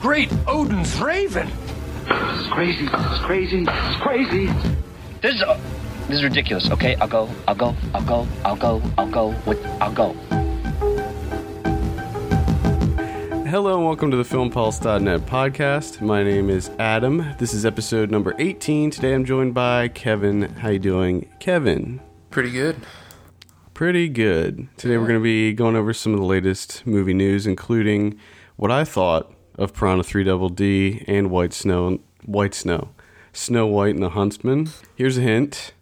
great Odin's raven. This is crazy. This is crazy. This is crazy. This is uh, this is ridiculous. Okay, I'll go. I'll go. I'll go. I'll go. I'll go. With I'll go. Hello and welcome to the FilmPulse.net podcast. My name is Adam. This is episode number 18. Today I'm joined by Kevin. How you doing, Kevin? Pretty good. Pretty good. Today we're going to be going over some of the latest movie news, including what I thought of Piranha 3 Double D and White Snow. White Snow. Snow White and the Huntsman. Here's a hint.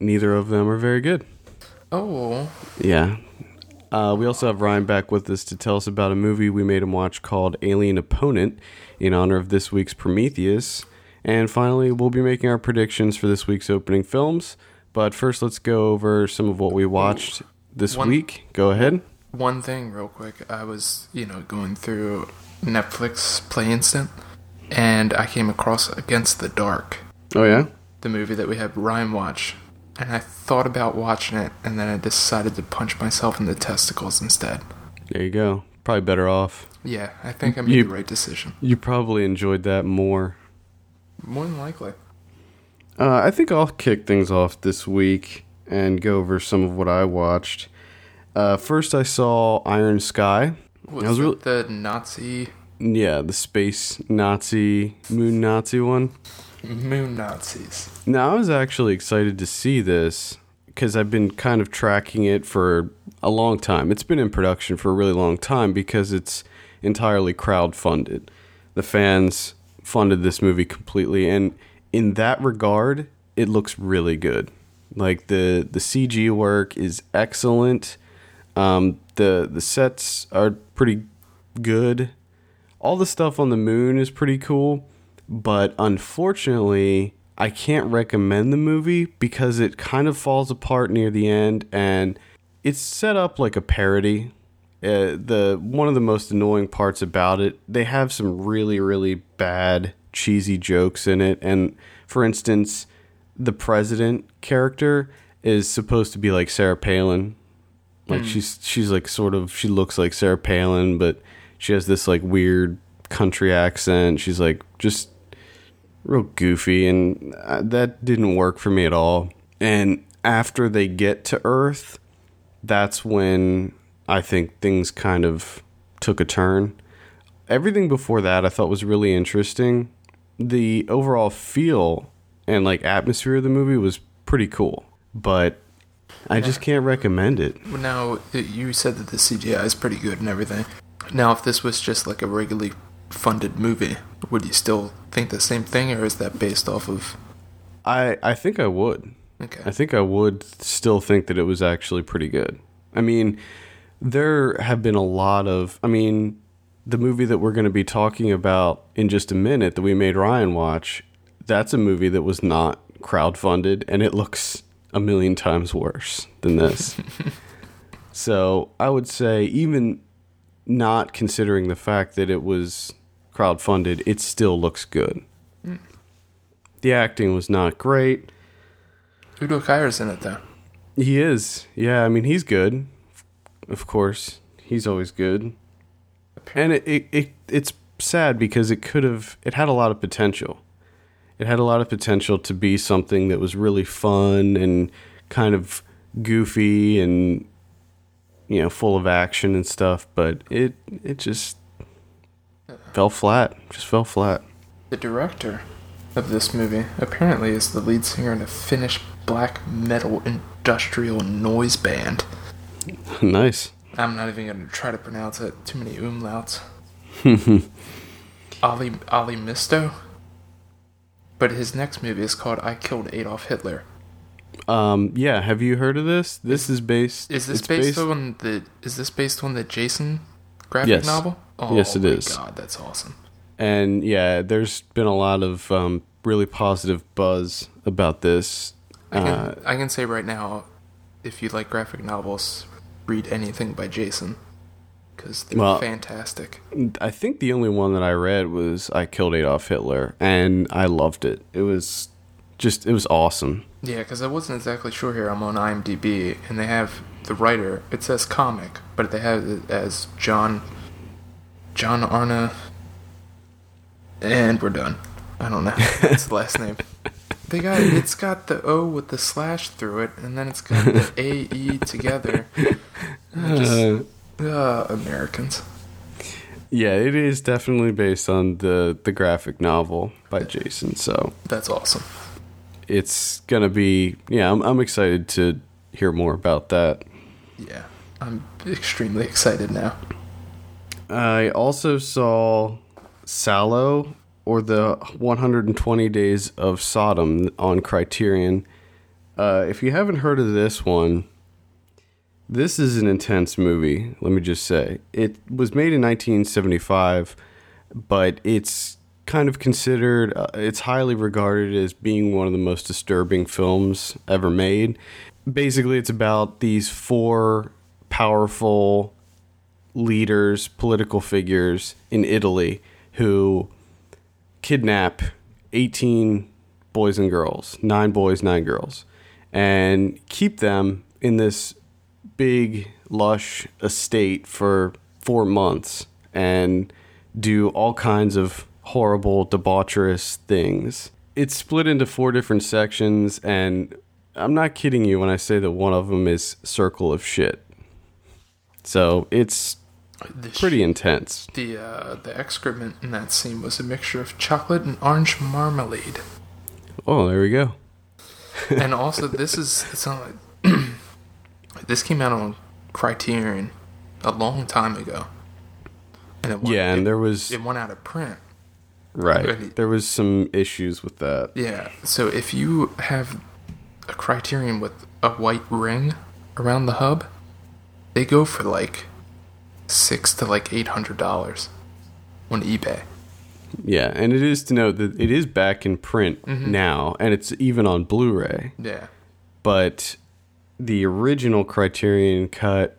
Neither of them are very good. Oh, Yeah. Uh, we also have Ryan back with us to tell us about a movie we made him watch called Alien Opponent in honor of this week's Prometheus. And finally, we'll be making our predictions for this week's opening films. But first, let's go over some of what we watched this One- week. Go ahead. one thing real quick. I was, you know, going through Netflix Play Instant and I came across Against the Dark, Oh, yeah? the movie that we had Ryan watch. And I thought about watching it and then I decided to punch myself in the testicles instead. There you go. Probably better off. Yeah, I think I made You- the right decision. You probably enjoyed that more. More than likely. Uh, I think I'll kick things off this week and go over some of what I watched. Uh, first, I saw Iron Sky. Was, I was it really- the Nazi Yeah, the space Nazi, moon Nazi one. moon Nazis? Now, I was actually excited to see this because I've been kind of tracking it for a long time. It's been in production for a really long time because it's entirely crowd-funded. The fans funded this movie completely, and in that regard, it looks really good. Like the the CG work is excellent. Um, the the sets are pretty good. All the stuff on the moon is pretty cool, but unfortunately, I can't recommend the movie because it kind of falls apart near the end and it's set up like a parody. Uh, the one of the most annoying parts about it, they have some really really bad cheesy jokes in it and for instance, the president character is supposed to be like Sarah Palin. Like she's she's like sort of she looks like Sarah Palin, but she has this like weird country accent. She's like just real goofy, and uh, that didn't work for me at all. And after they get to Earth, that's when I think things kind of took a turn. Everything before that I thought was really interesting. The overall feel and like atmosphere of the movie was pretty cool, but I just can't recommend it. Now, you said that the CGI is pretty good and everything. Now, if this was just like a regularly funded movie, would you still think the same thing, or is that based off of? I I think I would. Okay. I think I would still think that it was actually pretty good. I mean, there have been a lot of. I mean, the movie that we're going to be talking about in just a minute that we made Ryan watch, that's a movie that was not crowdfunded and it looks a million times worse than this. so I would say, even not considering the fact that it was crowdfunded, it still looks good. Mm. The acting was not great. Udo Kier's in it though. He is. Yeah, I mean, he's good. Of course. He's always good. And it, it, it it's sad because it could have it had a lot of potential. It had a lot of potential to be something that was really fun and kind of goofy and you know, full of action and stuff, but it it just fell flat. Just fell flat. The director of this movie apparently is the lead singer in a Finnish black metal industrial noise band. nice. I'm not even gonna try to pronounce it. Too many umlauts. Ali Ali Misto. But his next movie is called I Killed Adolf Hitler. Um yeah, have you heard of this? This is based Is this it's based, on the is this based on the Jason graphic Yes. novel? Oh Yes, it my is. God, that's awesome. and yeah, there's been a lot of um, really positive buzz about this. I can, Uh, I can say right now, if you like graphic novels, read anything by Jason because they're Well- fantastic. I think the only one that I read was "I Killed Adolf Hitler," and I loved it. It was just, it was awesome. Yeah, because I wasn't exactly sure here. I'm on IMDb, and they have the writer. It says comic, but they have it as John John Arna And we're done. I don't know. That's the last name. They got it's got the O with the slash through it, and then it's got the A E together. Just, uh, Americans. Yeah, it is definitely based on the the graphic novel by Jason. So That's awesome. it's gonna be yeah. I'm I'm excited to hear more about that. Yeah, I'm extremely excited now. I also saw Salò or the 120 Days of Sodom on Criterion. Uh, if you haven't heard of this one, this is an intense movie. Let me just say it was made in 1975, but it's kind of considered uh, it's highly regarded as being one of the most disturbing films ever made. Basically, it's about these four powerful leaders, political figures in Italy who kidnap 18 boys and girls, nine boys, nine girls, and keep them in this big, lush estate for four months and do all kinds of horrible, debaucherous things. It's split into four different sections, and I'm not kidding you when I say that one of them is Circle of Shit. So it's The pretty intense. The uh, the excrement in that scene was a mixture of chocolate and orange marmalade. Oh, there we go. and also, this is it's not like this came out on Criterion a long time ago. And it went, Yeah, and it- there was it went out of print. right. Really? There was some issues with that. Yeah, so if you have a Criterion with a white ring around the hub, they go for like six to like eight hundred dollars on eBay. Yeah, and it is to note that it is back in print mm-hmm. now, and it's even on Blu-ray. Yeah, But the original Criterion cut,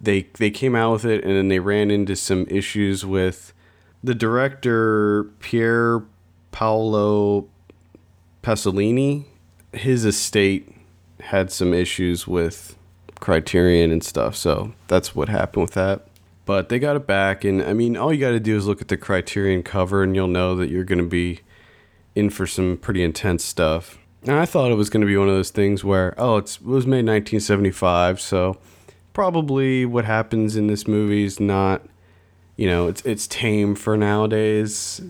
they they came out with it, and then they ran into some issues with the director Pier Paolo Pasolini. His estate had some issues with Criterion and stuff, so that's what happened with that. But they got it back, and I mean, all you got to do is look at the Criterion cover, and you'll know that you're going to be in for some pretty intense stuff. And I thought it was going to be one of those things where, oh, it was made in 1975, so probably what happens in this movie is not, you know, it's it's tame for nowadays,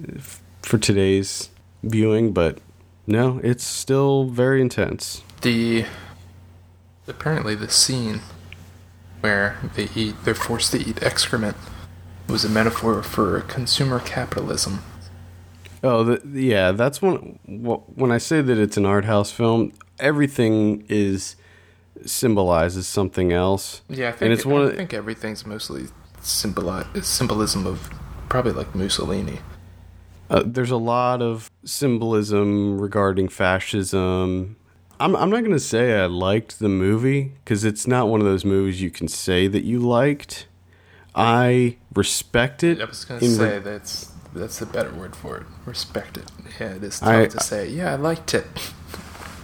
for today's viewing, but no, it's still very intense. the apparently the scene where they eat they're forced to eat excrement was a metaphor for consumer capitalism. Oh, the, yeah, that's when when I say that it's an art house film, everything is symbolizes something else. Yeah, I think and it's one I of think everything's mostly symboli- symbolism of probably like Mussolini. Uh, there's a lot of symbolism regarding fascism. I'm I'm not gonna say I liked the movie because it's not one of those movies you can say that you liked. I respect it. I was gonna in re- say that's that's the better word for it. Respect it. Yeah, it is tough I- to say. Yeah, I liked it.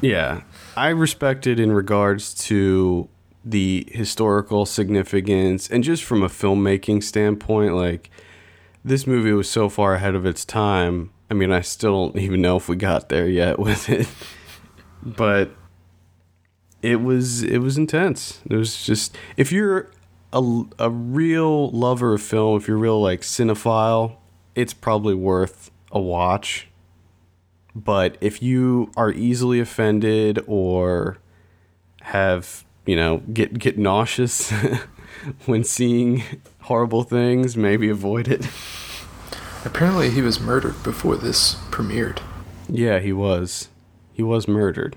Yeah, I respect it in regards to the historical significance and just from a filmmaking standpoint. Like this movie was so far ahead of its time. I mean, I still don't even know if we got there yet with it, but it was it was intense. It was just if you're a, a real lover of film, if you're real like cinephile, it's probably worth a watch. But if you are easily offended or have, you know, get get nauseous when seeing horrible things, maybe avoid it. Apparently, he was murdered before this premiered. Yeah, he was. He was murdered.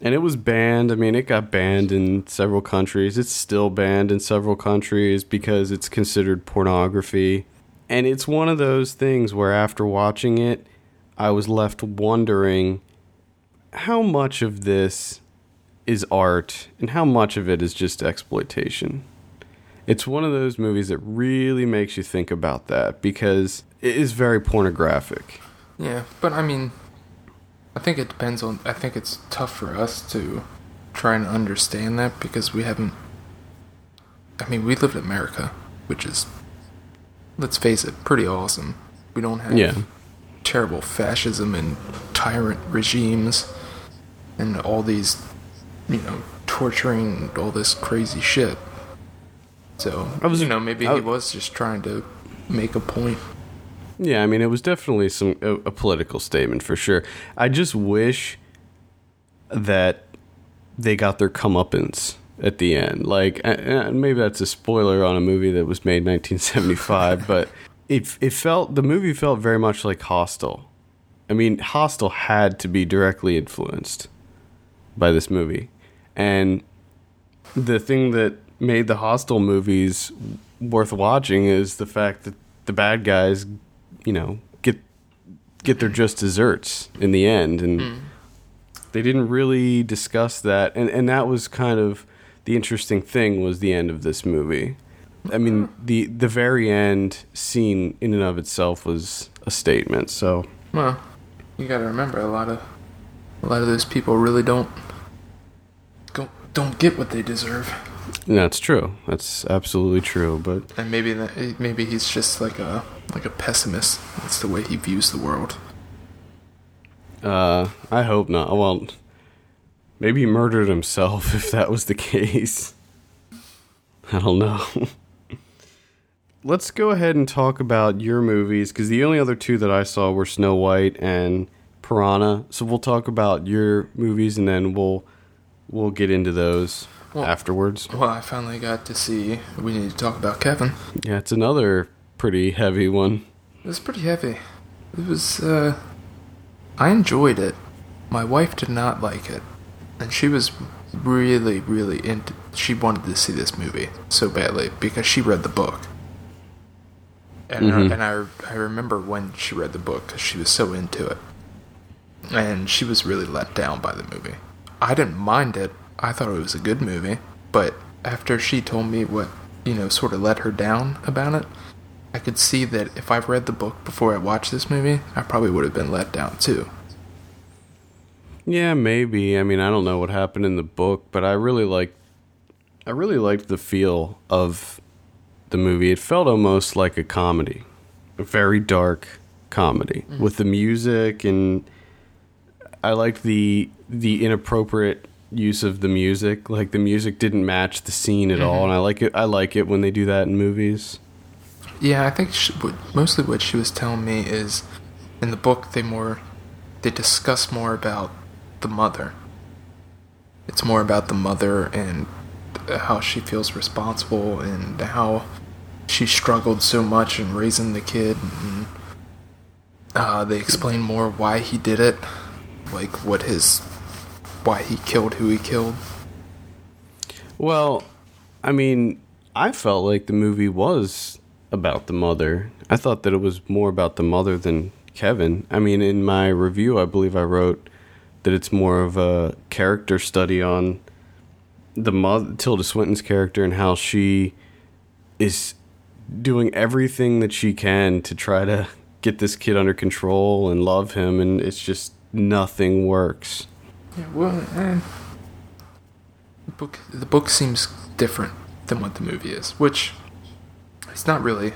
And it was banned. I mean, it got banned in several countries. It's still banned in several countries because it's considered pornography. And it's one of those things where after watching it, I was left wondering how much of this is art and how much of it is just exploitation. It's one of those movies that really makes you think about that because it is very pornographic. Yeah, but I mean, I think it depends on. I think it's tough for us to try and understand that because we haven't. I mean, we live in America, which is, let's face it, pretty awesome. We don't have Yeah. terrible fascism and tyrant regimes and all these, you know, torturing and all this crazy shit. So, I was- you know, maybe I- he was just trying to make a point. Yeah, I mean, it was definitely some a, a political statement for sure. I just wish that they got their comeuppance at the end. Like, and- maybe that's a spoiler on a movie that was made in 1975, but it it felt the movie felt very much like Hostel. I mean, Hostel had to be directly influenced by this movie, and the thing that made the Hostel movies worth watching is the fact that the bad guys, you know, get get their just desserts in the end, and hmm. they didn't really discuss that, and and that was kind of the interesting thing was the end of this movie. I mean, the the very end scene in and of itself was a statement. So Well, you got to remember a lot of a lot of those people really don't don't don't get what they deserve. that's true. That's absolutely true. But And maybe that, maybe he's just like a like a pessimist. That's the way he views the world. Uh, I hope not. Well, maybe he murdered himself if that was the case. I don't know. Let's go ahead and talk about your movies because the only other two that I saw were Snow White and Piranha. So we'll talk about your movies and then we'll we'll get into those Well- afterwards. Well, I finally got to see. We need to talk about Kevin. Yeah, it's another pretty heavy one. It was pretty heavy. It was. uh I enjoyed it. My wife did not like it, and she was really, really into. She wanted to see this movie so badly because she read the book. And I, and I I remember when she read the book because she was so into it, and she was really let down by the movie. I didn't mind it. I thought it was a good movie, but after she told me what you know sort of let her down about it, I could see that if I've read the book before I watched this movie, I probably would have been let down too. Yeah, maybe. I mean, I don't know what happened in the book, but I really like I really liked the feel of the movie. It felt almost like a comedy. A very dark comedy mm-hmm. with the music and I liked the the inappropriate use of the music. Like the music didn't match the scene at all, mm-hmm. and I like it I like it when they do that in movies. Yeah, I think she, mostly what she was telling me is, in the book they more, they discuss more about the mother. It's more about the mother and how she feels responsible and how she struggled so much in raising the kid. And, uh, they explain more why he did it, like what his, why he killed who he killed. Well, I mean, I felt like the movie was about the mother. I thought that it was more about the mother than Kevin. I mean, in my review, I believe I wrote that it's more of a character study on the mother, Tilda Swinton's character, and how she is doing everything that she can to try to get this kid under control and love him, and it's just nothing works. Yeah, well, the book the book seems different than what the movie is, which is not really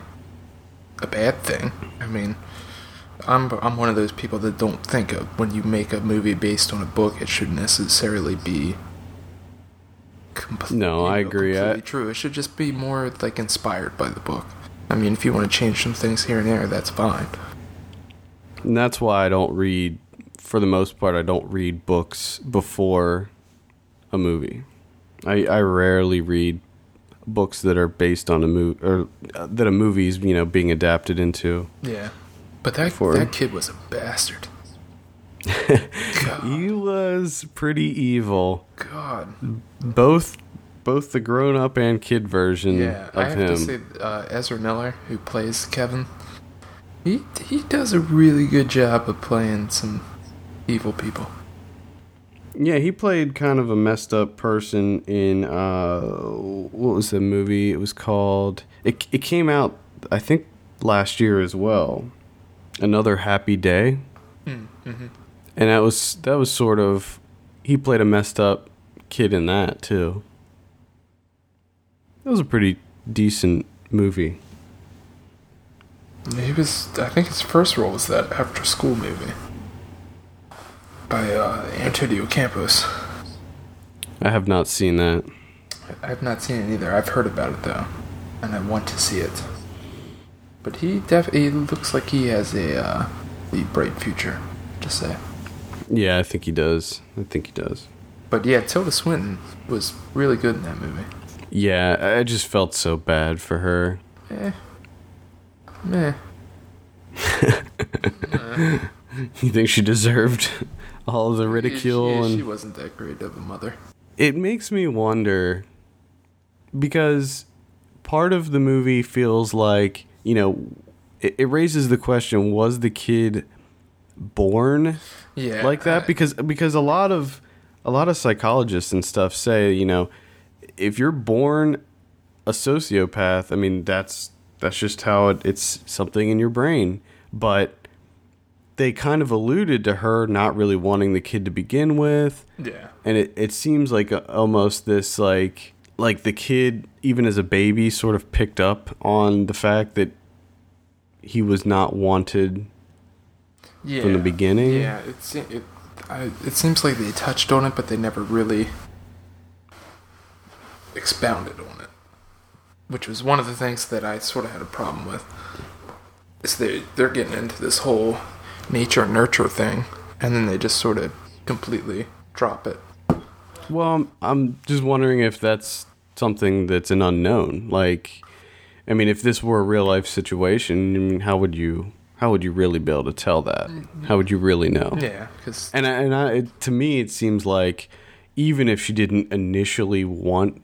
a bad thing. I mean, I'm I'm one of those people that don't think of when you make a movie based on a book, it should necessarily be. compl- No, I agree. completely I- true. It should just be more like inspired by the book. I mean, if you want to change some things here and there, that's fine. And that's why I don't read, for the most part, I don't read books before a movie. I, I rarely read books that are based on a movie, or uh, that a movie's, you know, being adapted into. Yeah, but that For- that kid was a bastard. He was pretty evil. God. Both both the grown up and kid version Yeah, I have him. to say, uh, Ezra Miller, who plays Kevin, he he does a really good job of playing some evil people. Yeah, he played kind of a messed up person in uh what was the movie? It was called it it came out I think last year as well. Another Happy Day. And that was that was sort of he played a messed up kid in that too. That was a pretty decent movie. He was, I think his first role was that after school movie by uh, Antonio Campos. I have not seen that. I have not seen it either. I've heard about it though, and I want to see it. But he definitely looks like he has a, uh, a bright future, to say. Yeah, I think he does. I think he does. But yeah, Tilda Swinton was really good in that movie. Yeah, I just felt so bad for her. Eh. Meh. You think she deserved all of the She, ridicule she wasn't that great of a mother. it makes me wonder because part of the movie feels like you know it, it raises the question was the kid born Yeah. like that I- because because a lot of a lot of psychologists and stuff say you know if you're born a sociopath i mean that's that's just how it, it's something in your brain but they kind of alluded to her not really wanting the kid to begin with Yeah. and it, it seems like a, almost this like like the kid even as a baby sort of picked up on the fact that he was not wanted yeah. from the beginning. Yeah, it, se- it, I, it seems like they touched on it, but they never really expounded on it. Which was one of the things that I sort of had a problem with. Is they they're getting into this whole nature nurture thing, and then they just sort of completely drop it. Well, I'm just wondering if that's something that's an unknown. Like, I mean, if this were a real life situation, I mean, how would you how would you really be able to tell that? How would you really know? Yeah, because And I, and I, it, to me, it seems like even if she didn't initially want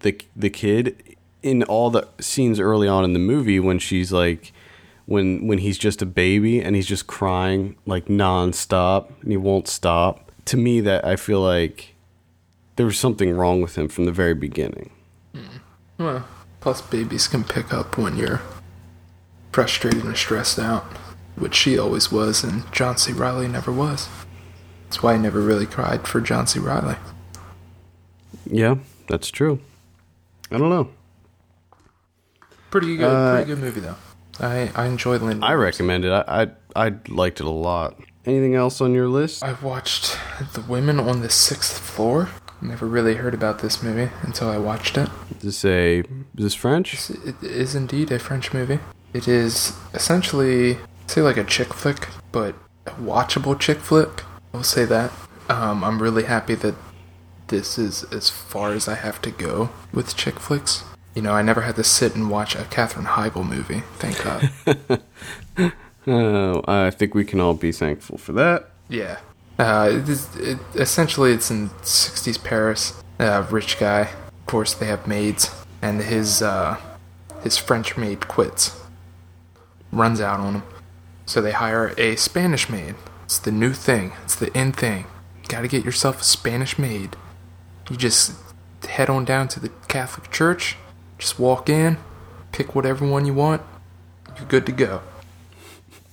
the the kid, in all the scenes early on in the movie when she's like, when when he's just a baby and he's just crying like nonstop and he won't stop. To me, that I feel like there was something wrong with him from the very beginning. Hmm. well, plus babies can pick up when you're frustrated and stressed out, which she always was, and John C. Reilly never was. That's why I never really cried for John C. Reilly. Yeah, that's true. I don't know. Pretty good, Uh, pretty good movie though. I I enjoyed Linda. I recommend it. I I, I liked it a lot. Anything else on your list? I watched The Women on the Sixth Floor. Never really heard about this movie until I watched it. Is this a is this French? It is indeed a French movie. It is essentially, say, like a chick flick, but a watchable chick flick. I'll say that. Um, I'm really happy that this is as far as I have to go with chick flicks. You know, I never had to sit and watch a Katherine Heigl movie. Thank God. Oh, I think we can all be thankful for that. Yeah. Uh, it is, it, essentially, it's in 60s Paris. Uh, rich guy. Of course, they have maids. And his, uh, his French maid quits. Runs out on him. So they hire a Spanish maid. It's the new thing. It's the in thing. You gotta get yourself a Spanish maid. You just head on down to the Catholic Church. Just walk in. Pick whatever one you want. You're good to go.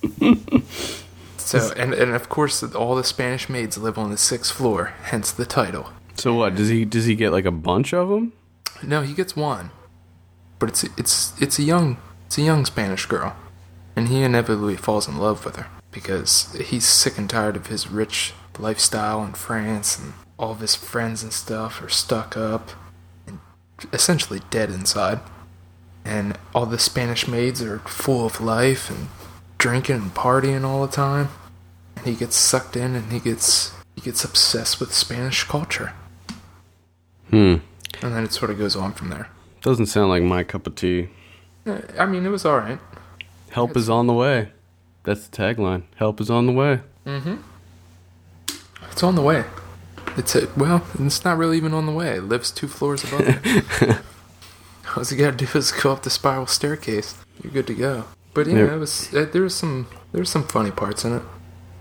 So and and of course all the Spanish maids live on the sixth floor, hence the title. So what does he does he get like a bunch of them? No, he gets one, but it's it's it's a young it's a young Spanish girl, and he inevitably falls in love with her because he's sick and tired of his rich lifestyle in France, and all of his friends and stuff are stuck up and essentially dead inside, and all the Spanish maids are full of life and drinking and partying all the time, and he gets sucked in and he gets he gets obsessed with Spanish culture. Hmm. And then it sort of goes on from there. Doesn't sound like my cup of tea. Uh, I mean, it was all right. Help is on the way. That's the tagline. Help is on the way. Mm-hmm. It's on the way. It's a, well, it's not really even on the way. It lives two floors above it. All you gotta do is go up the spiral staircase. You're good to go. But yeah, Yeah. it was uh, there was some there was some funny parts in it.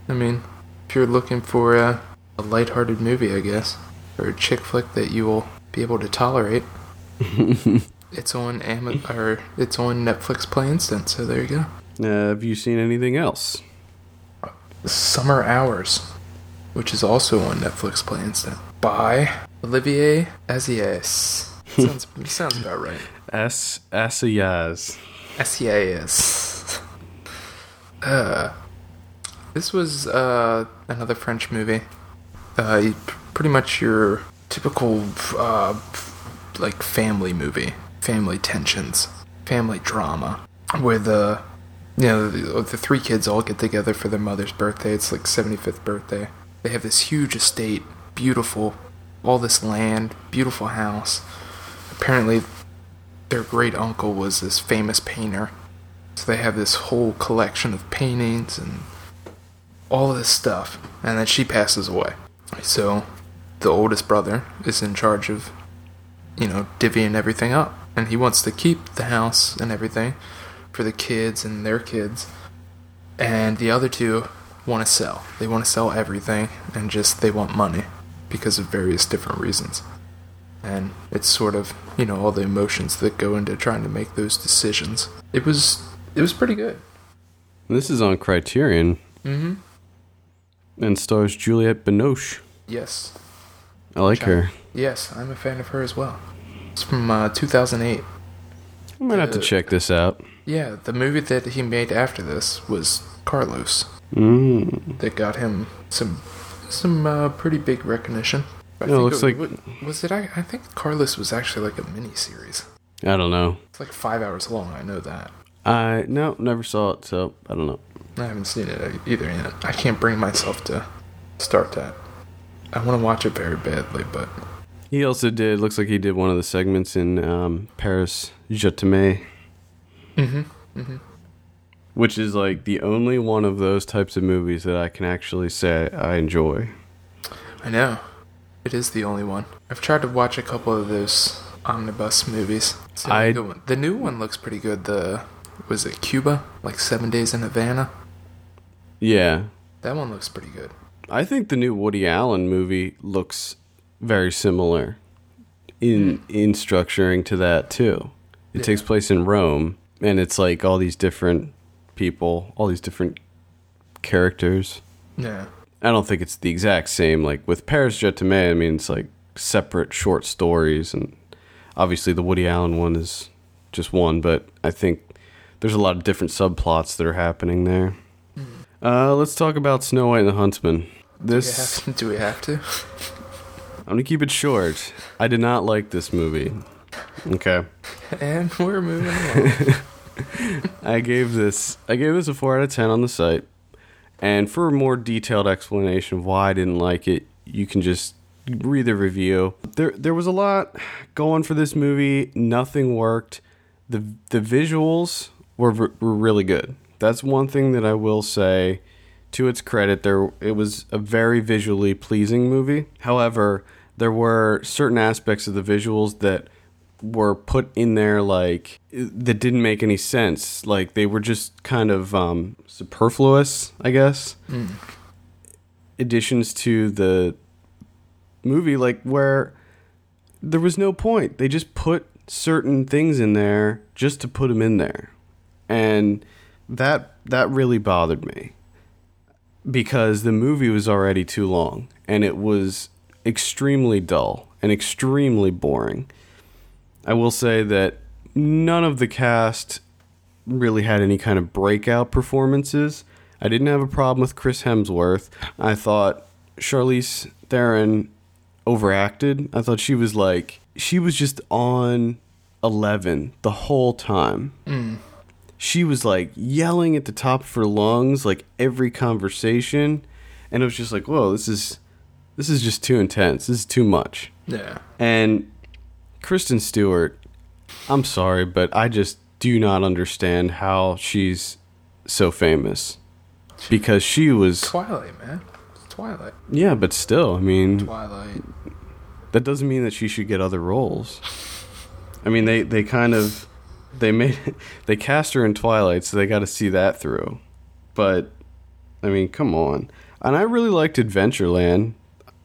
I mean, if you're looking for a, a lighthearted movie, I guess, or a chick flick that you will be able to tolerate, it's on Am- or it's on Netflix Play Instant. So there you go. Uh, have you seen anything else? Summer Hours, which is also on Netflix Play Instant by Olivier Asias. sounds sounds about right. S Asayaz. Asias. This was uh, another French movie. Uh, pretty much your typical uh, like family movie, family tensions, family drama, where the you know the, the three kids all get together for their mother's birthday. It's like 75th birthday. They have this huge estate, beautiful, all this land, beautiful house. Apparently, their great uncle was this famous painter. So they have this whole collection of paintings and all this stuff. And then she passes away. So the oldest brother is in charge of, you know, divvying everything up. And he wants to keep the house and everything for the kids and their kids. And the other two want to sell. They want to sell everything and just they want money because of various different reasons. And it's sort of, you know, all the emotions that go into trying to make those decisions. It was it was pretty good. This is on Criterion. Mm-hmm. And stars Juliette Binoche. Yes. I like her. Yes, I'm a fan of her as well. It's from uh, 2008. I might have to check this out. Yeah, the movie that he made after this was Carlos. Mm. That got him some some uh, pretty big recognition. I it looks like- wa- was it. I, I think Carlos was actually like a mini series. I don't know. It's like five hours long. I know that. I no, never saw it, so I don't know. I haven't seen it either yet. I can't bring myself to start that. I want to watch it very badly, but He also did. Looks like he did one of the segments in um, Paris Je t'aime. Mm-hmm, Which is like the only one of those types of movies that I can actually say I enjoy. I know it is the only one. I've tried to watch a couple of those omnibus movies. It's the I- good one. The new one looks pretty good. The was it Cuba? Like Seven Days in Havana. Yeah, That one looks pretty good. I think the new Woody Allen movie looks very similar in hmm. in structuring to that too. It Yeah. takes place in Rome, and it's like all these different people, all these different characters. Yeah. I don't think it's the exact same. Like with Paris Je t'aime, I mean, it's like separate short stories, and obviously the Woody Allen one is just one, but I think there's a lot of different subplots that are happening there. Uh, let's talk about Snow White and the Huntsman. Do we, This have, do we have to? I'm gonna keep it short. I did not like this movie. Okay, And we're moving along. I gave this I gave this a four out of ten on the site. And for a more detailed explanation of why I didn't like it, you can just read the review. There there was a lot going for this movie. Nothing worked. the The visuals were were really good. That's one thing that I will say. To its credit, there it was a very visually pleasing movie. However, there were certain aspects of the visuals that were put in there like that didn't make any sense. Like they were just kind of um, superfluous, I guess. Additions to the movie, like where there was no point. They just put certain things in there just to put them in there, and that that really bothered me because the movie was already too long and it was extremely dull and extremely boring. I will say that none of the cast really had any kind of breakout performances. I didn't have a problem with Chris Hemsworth. I thought Charlize Theron overacted. I thought she was like she was just on 11 the whole time. Mm. She was like yelling at the top of her lungs like every conversation and it was just like, "Whoa, this is this is just too intense. This is too much." yeah. And Kristen Stewart, I'm sorry, but I just do not understand how she's so famous. Because she was Twilight, man. It's Twilight. yeah, but still, I mean, Twilight. that doesn't mean that she should get other roles. I mean, they they kind of they made they cast her in Twilight, so they got to see that through. But I mean, come on. And I really liked Adventureland.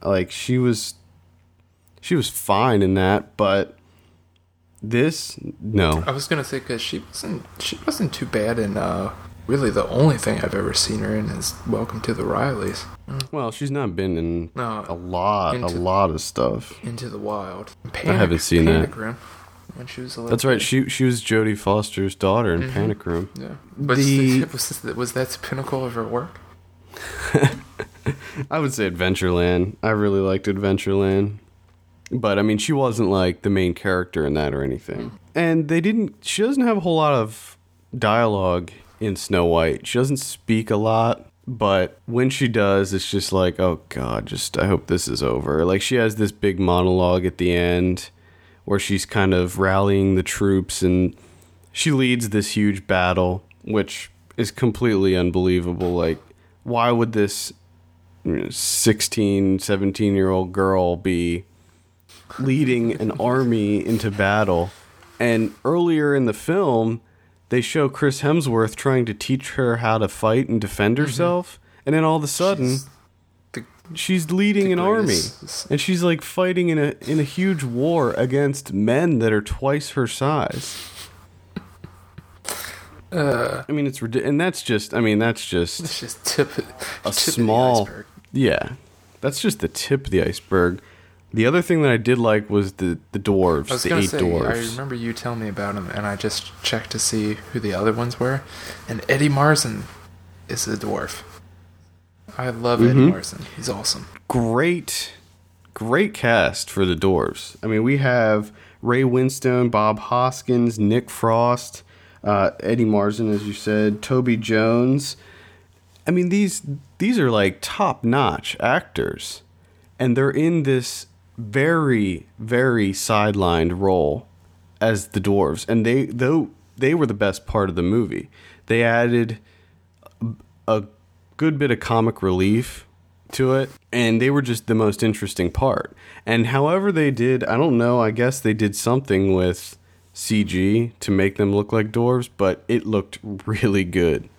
Like she was she was fine in that, but this no. I was gonna say because she wasn't she wasn't too bad in uh really the only thing I've ever seen her in is Welcome to the Rileys. Well, she's not been in No, a lot, a lot of stuff. Into the Wild. I haven't seen that. Panic Room. when she was a little. That's right. She she was Jodie Foster's daughter in Panic Room. Yeah, but The- was, this, was that the pinnacle of her work? I would say Adventureland. I really liked Adventureland. But I mean, she wasn't like the main character in that or anything. And they didn't she doesn't have a whole lot of dialogue in Snow White. She doesn't speak a lot, but when she does, it's just like, "Oh god, just I hope this is over." Like she has this big monologue at the end where she's kind of rallying the troops and she leads this huge battle, which is completely unbelievable. Like, why would this you know, 16, 17 year old girl be leading an army into battle? And earlier in the film, they show Chris Hemsworth trying to teach her how to fight and defend herself. And then all of a sudden, The, she's leading an army and she's like fighting in a in a huge war against men that are twice her size. uh, I mean, it's ridiculous, and that's just. I mean, that's just it's just tip, a tip of the small. iceberg. Yeah, that's just the tip of the iceberg. The other thing that I did like was the the dwarves, I was the eight say, dwarves. I remember you telling me about them, and I just checked to see who the other ones were, and Eddie Marsan is the dwarf. I love Eddie Mm-hmm. Marsan. He's awesome. great, great cast for the dwarves. I mean, we have Ray Winstone, Bob Hoskins, Nick Frost, uh, Eddie Marsan, as you said, Toby Jones. I mean, these these are like top notch actors, and they're in this very very sidelined role as the dwarves, and they though they were the best part of the movie. They added a good bit of comic relief to it and they were just the most interesting part. And however they did i don't know i guess they did something with cg to make them look like dwarves but it looked really good.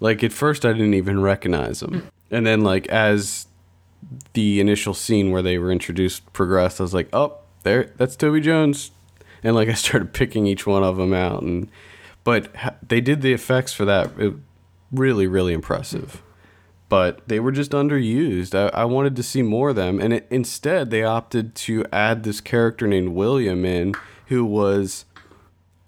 Like at first i didn't even recognize them. And then like as the initial scene where they were introduced progressed i was like oh there that's toby jones. And like i started picking each one of them out and but they did the effects for that it, really really impressive. But they were just underused. I, I wanted to see more of them and it, instead they opted to add this character named william in who was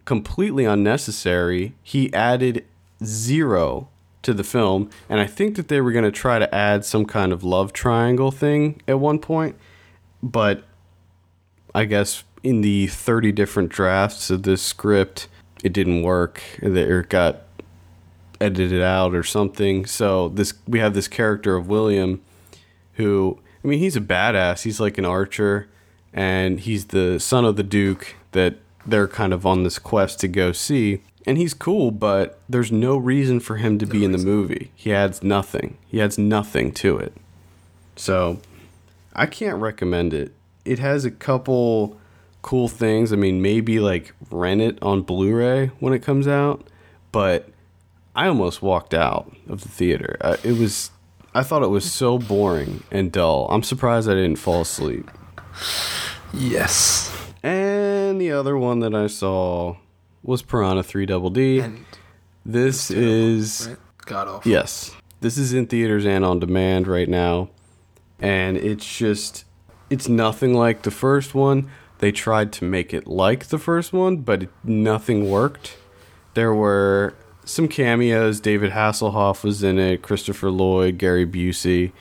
completely unnecessary. He added zero to the film and i think that they were going to try to add some kind of love triangle thing at one point but I guess in the 30 different drafts of this script, it didn't work. Or it got edited out or something. So this we have this character of William who I mean he's a badass. He's like an archer and he's the son of the duke that they're kind of on this quest to go see. And he's cool, but there's no reason for him to be in the movie. He adds nothing. He adds nothing to it. So I can't recommend it. It has a couple cool things. I mean, maybe like rent it on Blu-ray when it comes out, but I almost walked out of the theater. Uh, it was I thought it was so boring and dull. I'm surprised I didn't fall asleep. Yes. And the other one that I saw was Piranha 3 Double D. And This is right? God awful. Yes. This is in theaters and on demand right now. And it's just it's nothing like the first one. They tried to make it like the first one, but it, nothing worked. There were some cameos. David Hasselhoff was in it, Christopher Lloyd, Gary Busey,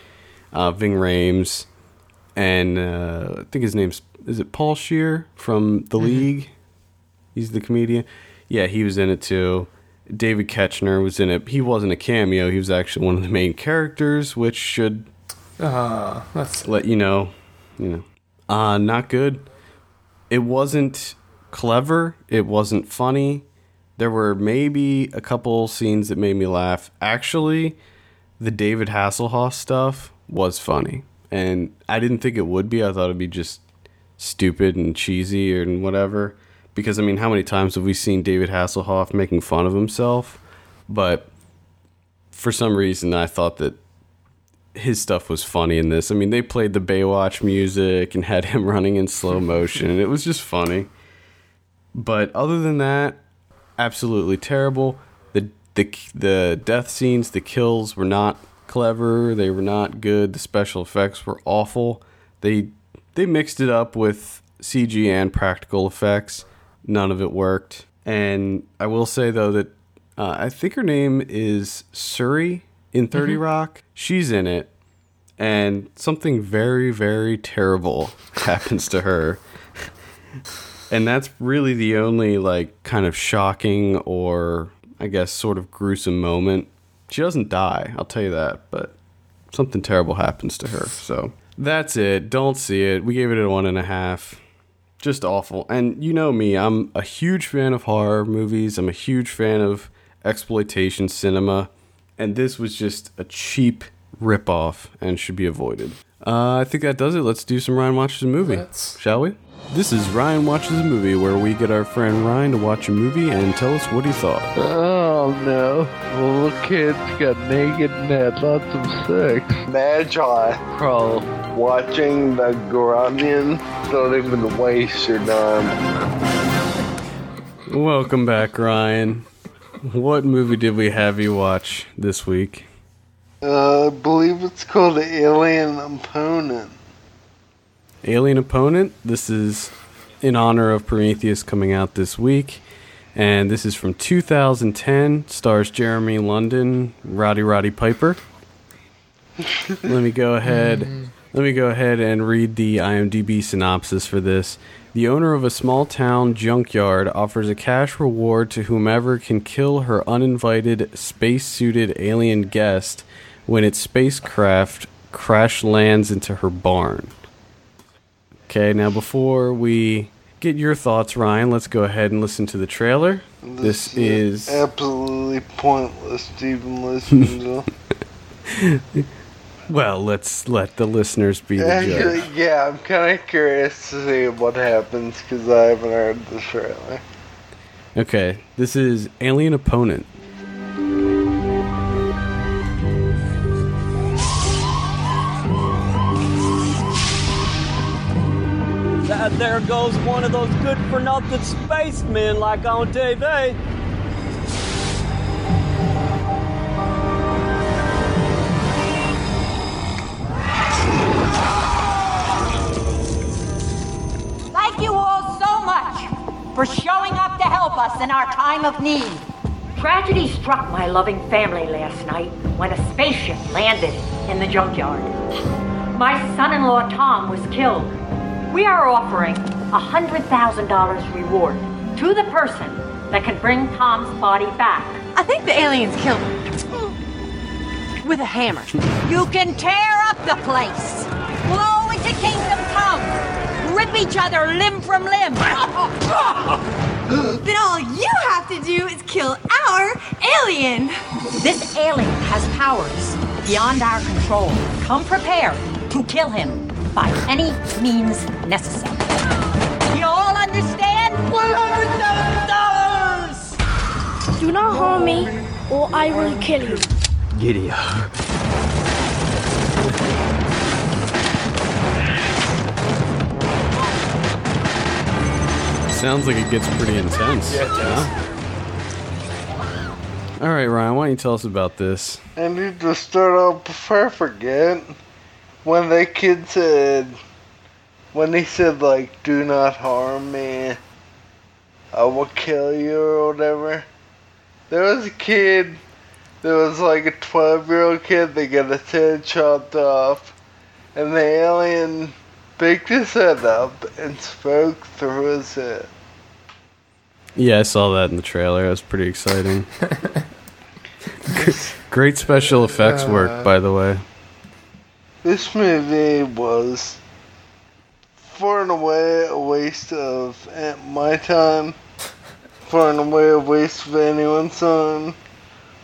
uh, Ving Rhames, and uh, I think his name's is it Paul Scheer from The League? He's the comedian. Yeah, he was in it too. David Koechner was in it. He wasn't a cameo. He was actually one of the main characters, which should Uh, that's let you know, you know, uh, not good. It wasn't clever. It wasn't funny. There were maybe a couple scenes that made me laugh. Actually, the David Hasselhoff stuff was funny, and I didn't think it would be. I thought it'd be just stupid and cheesy and whatever. Because I mean, how many times have we seen David Hasselhoff making fun of himself? But for some reason, I thought that his stuff was funny in this. I mean, they played the Baywatch music and had him running in slow motion, and it was just funny. But other than that, absolutely terrible. The the the death scenes, the kills were not clever. They were not good. The special effects were awful. They they mixed it up with CG and practical effects, None of it worked. And I will say though that uh, I think her name is Cerie in 30 Rock. She's in it, and something very, very terrible happens to her. And that's really the only like kind of shocking or I guess sort of gruesome moment. She doesn't die, I'll tell you that, but something terrible happens to her. So that's it. Don't see it. We gave it a one and a half. Just awful. And you know me, I'm a huge fan of horror movies. I'm a huge fan of exploitation cinema. And this was just a cheap ripoff and should be avoided. Uh, I think that does it. Let's do some Ryan Watches a Movie. Let's. Shall we? This is Ryan Watches a Movie, where we get our friend Ryan to watch a movie and tell us what he thought. Oh no. Little kids got naked and had lots of sex. Magi Bro. watching the Guardian. Don't even waste your time. Welcome back, Ryan. What movie did we have you watch this week? Uh, I believe it's called Alien Opponent. Alien Opponent. This is in honor of Prometheus coming out this week. And this is from 2010. Stars Jeremy London, Rowdy Roddy Piper. let me go ahead. Let me go ahead and read the IMDb synopsis for this. The owner of a small town junkyard offers a cash reward to whomever can kill her uninvited space-suited alien guest when its spacecraft crash lands into her barn. Okay, now before we get your thoughts, Ryan, let's go ahead and listen to the trailer. This is absolutely pointless to even listen to. well, let's let the listeners be the judge. Actually, yeah, I'm kind of curious to see what happens because I haven't heard the trailer. Okay, this is Alien Opponent. That there goes one of those good for nothing spacemen like on TV. Thank you all so much for showing up to help us in our time of need. Tragedy struck my loving family last night when a spaceship landed in the junkyard. My son in law Tom was killed. We are offering a $100,000 reward to the person that can bring Tom's body back. I think the aliens killed him. With a hammer. You can tear up the place, blow into Kingdom Come, rip each other limb from limb. Then all you have to do is kill our alien. This alien has powers beyond our control. Come prepared to kill him by any means necessary. You all understand? $100,000! Do not harm me, or I will kill you. Giddy Sounds like it gets pretty intense. Yeah, it does. huh? All right, Ryan, why don't you tell us about this? I need to start off before I forget. When the kid said, when he said, like, do not harm me, I will kill you or whatever. There was a kid, there was like a 12 year old kid that got his head chopped off, and the alien picked his head up and spoke through his head. Yeah, I saw that in the trailer. That was pretty exciting. Great special effects work, uh, by the way. This movie was far and away a waste of my time, far and away a waste of anyone's time,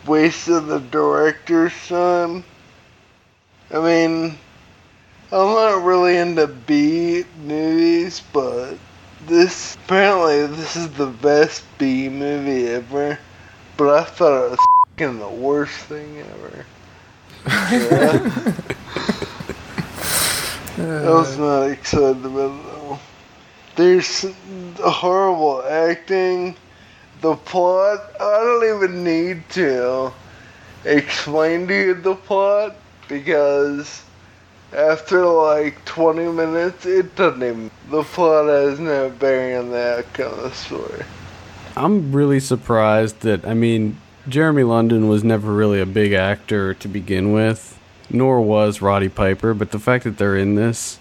waste of the director's time. I mean, I'm not really into B movies, but this apparently this is the best B movie ever. But I thought it was fing the worst thing ever. Yeah. I was uh, not excited about it all. There's horrible acting. The plot, I don't even need to explain to you the plot because after like 20 minutes, it doesn't even. The plot has no bearing on that kind of story. I'm really surprised that I mean Jeremy London was never really a big actor to begin with, nor was Roddy Piper, but the fact that they're in this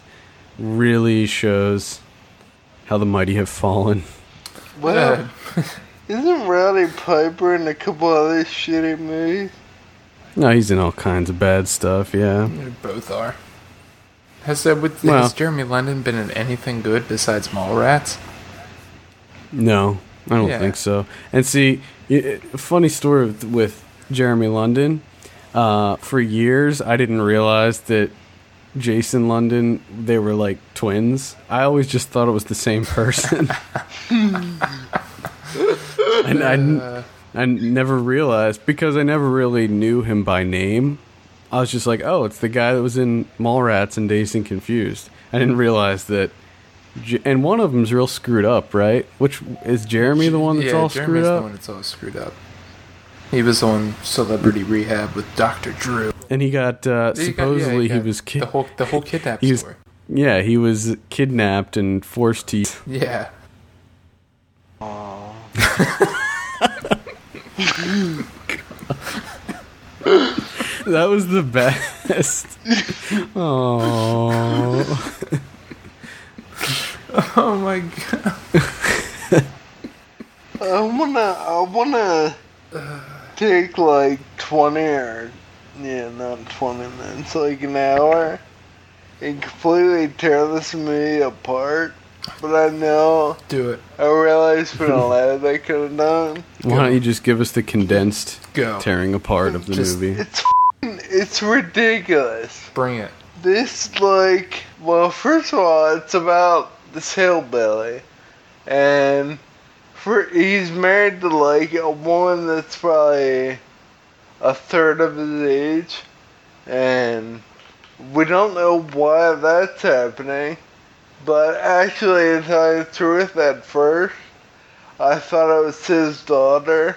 really shows how the mighty have fallen. Well, isn't Roddy Piper in a couple other shitty movies? No, he's in all kinds of bad stuff, yeah. They both are. Has uh, with Well- has Jeremy London been in anything good besides Mallrats? No, I don't Yeah. think so. And see, y- a funny story with, with Jeremy London. Uh, for years, I didn't realize that Jason London they were like twins. I always just thought it was the same person. and I, n- I never realized because I never really knew him by name. I was just like, oh, it's the guy that was in Mallrats and Dazed and Confused. I didn't realize that. And one of them's real screwed up, right? Which is Jeremy the one that's yeah, all Jeremy's screwed the one that's all screwed up. He was on Celebrity Rehab with Dr. Drew. And he got uh, He got- yeah, supposedly he, got was ki- the whole the whole kidnap he was- story. yeah he was kidnapped and forced to. Yeah. That was the best. Oh, Oh my god. I wanna, I wanna take like 20 or, yeah, not 20 minutes, like an hour, and completely tear this movie apart. But I know, Do it. I realize for a lot they could have done. why don't you just give us the condensed Go. tearing apart of the Just- movie? It's f***ing- it's ridiculous. Bring it. This like well, first of all, it's about this hillbilly, and for he's married to like a woman that's probably a third of his age, and we don't know why that's happening. But actually, to tell you the truth, at first, I thought it was his daughter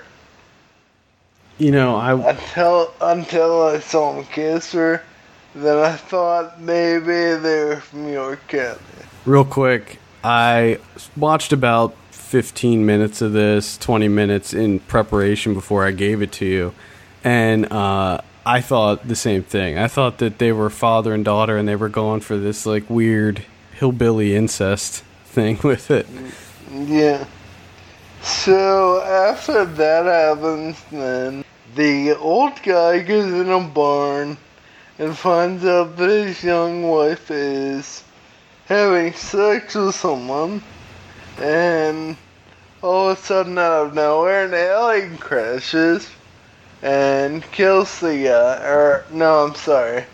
You know, I until until I saw him kiss her. Then I thought maybe they were from York County. real quick, I watched about 15 minutes of this, 20 minutes in preparation before I gave it to you, and uh, I thought the same thing. I thought that they were father and daughter, and they were going for this like weird hillbilly incest thing with it. Yeah. So after that happens, then the old guy goes in a barn and finds out that his young wife is having sex with someone, and all of a sudden, out of nowhere, an alien crashes and kills the guy. Or no, I'm sorry,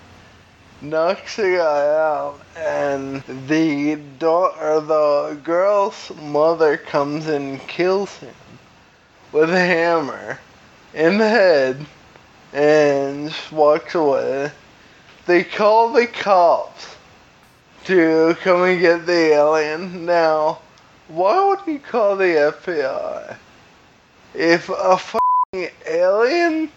knocks the guy out, and the daughter, the girl's mother comes and kills him with a hammer in the head, and just walks away. They call the cops to come and get the alien. Now, why would you call the FBI? If a fucking alien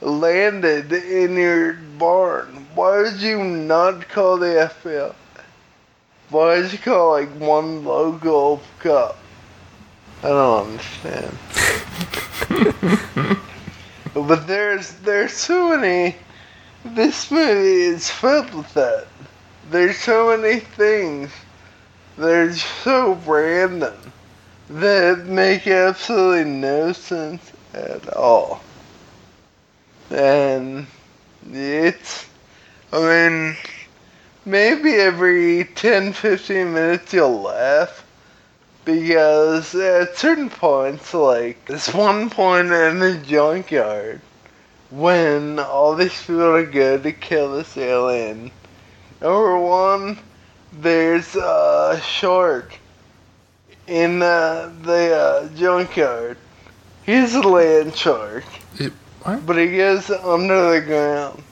landed in your barn, why would you not call the FBI? Why did you call like one local cop? I don't understand. but there's there's so many. This movie is filled with that. There's so many things that are so random that make absolutely no sense at all. And it's, I mean, maybe every 10 15 minutes you'll laugh. Because at certain points, like this one point in the junkyard, when all these people are good to kill this alien. Number one, there's a shark in uh, the uh, junkyard. He's a land shark, It, what? but he goes under the ground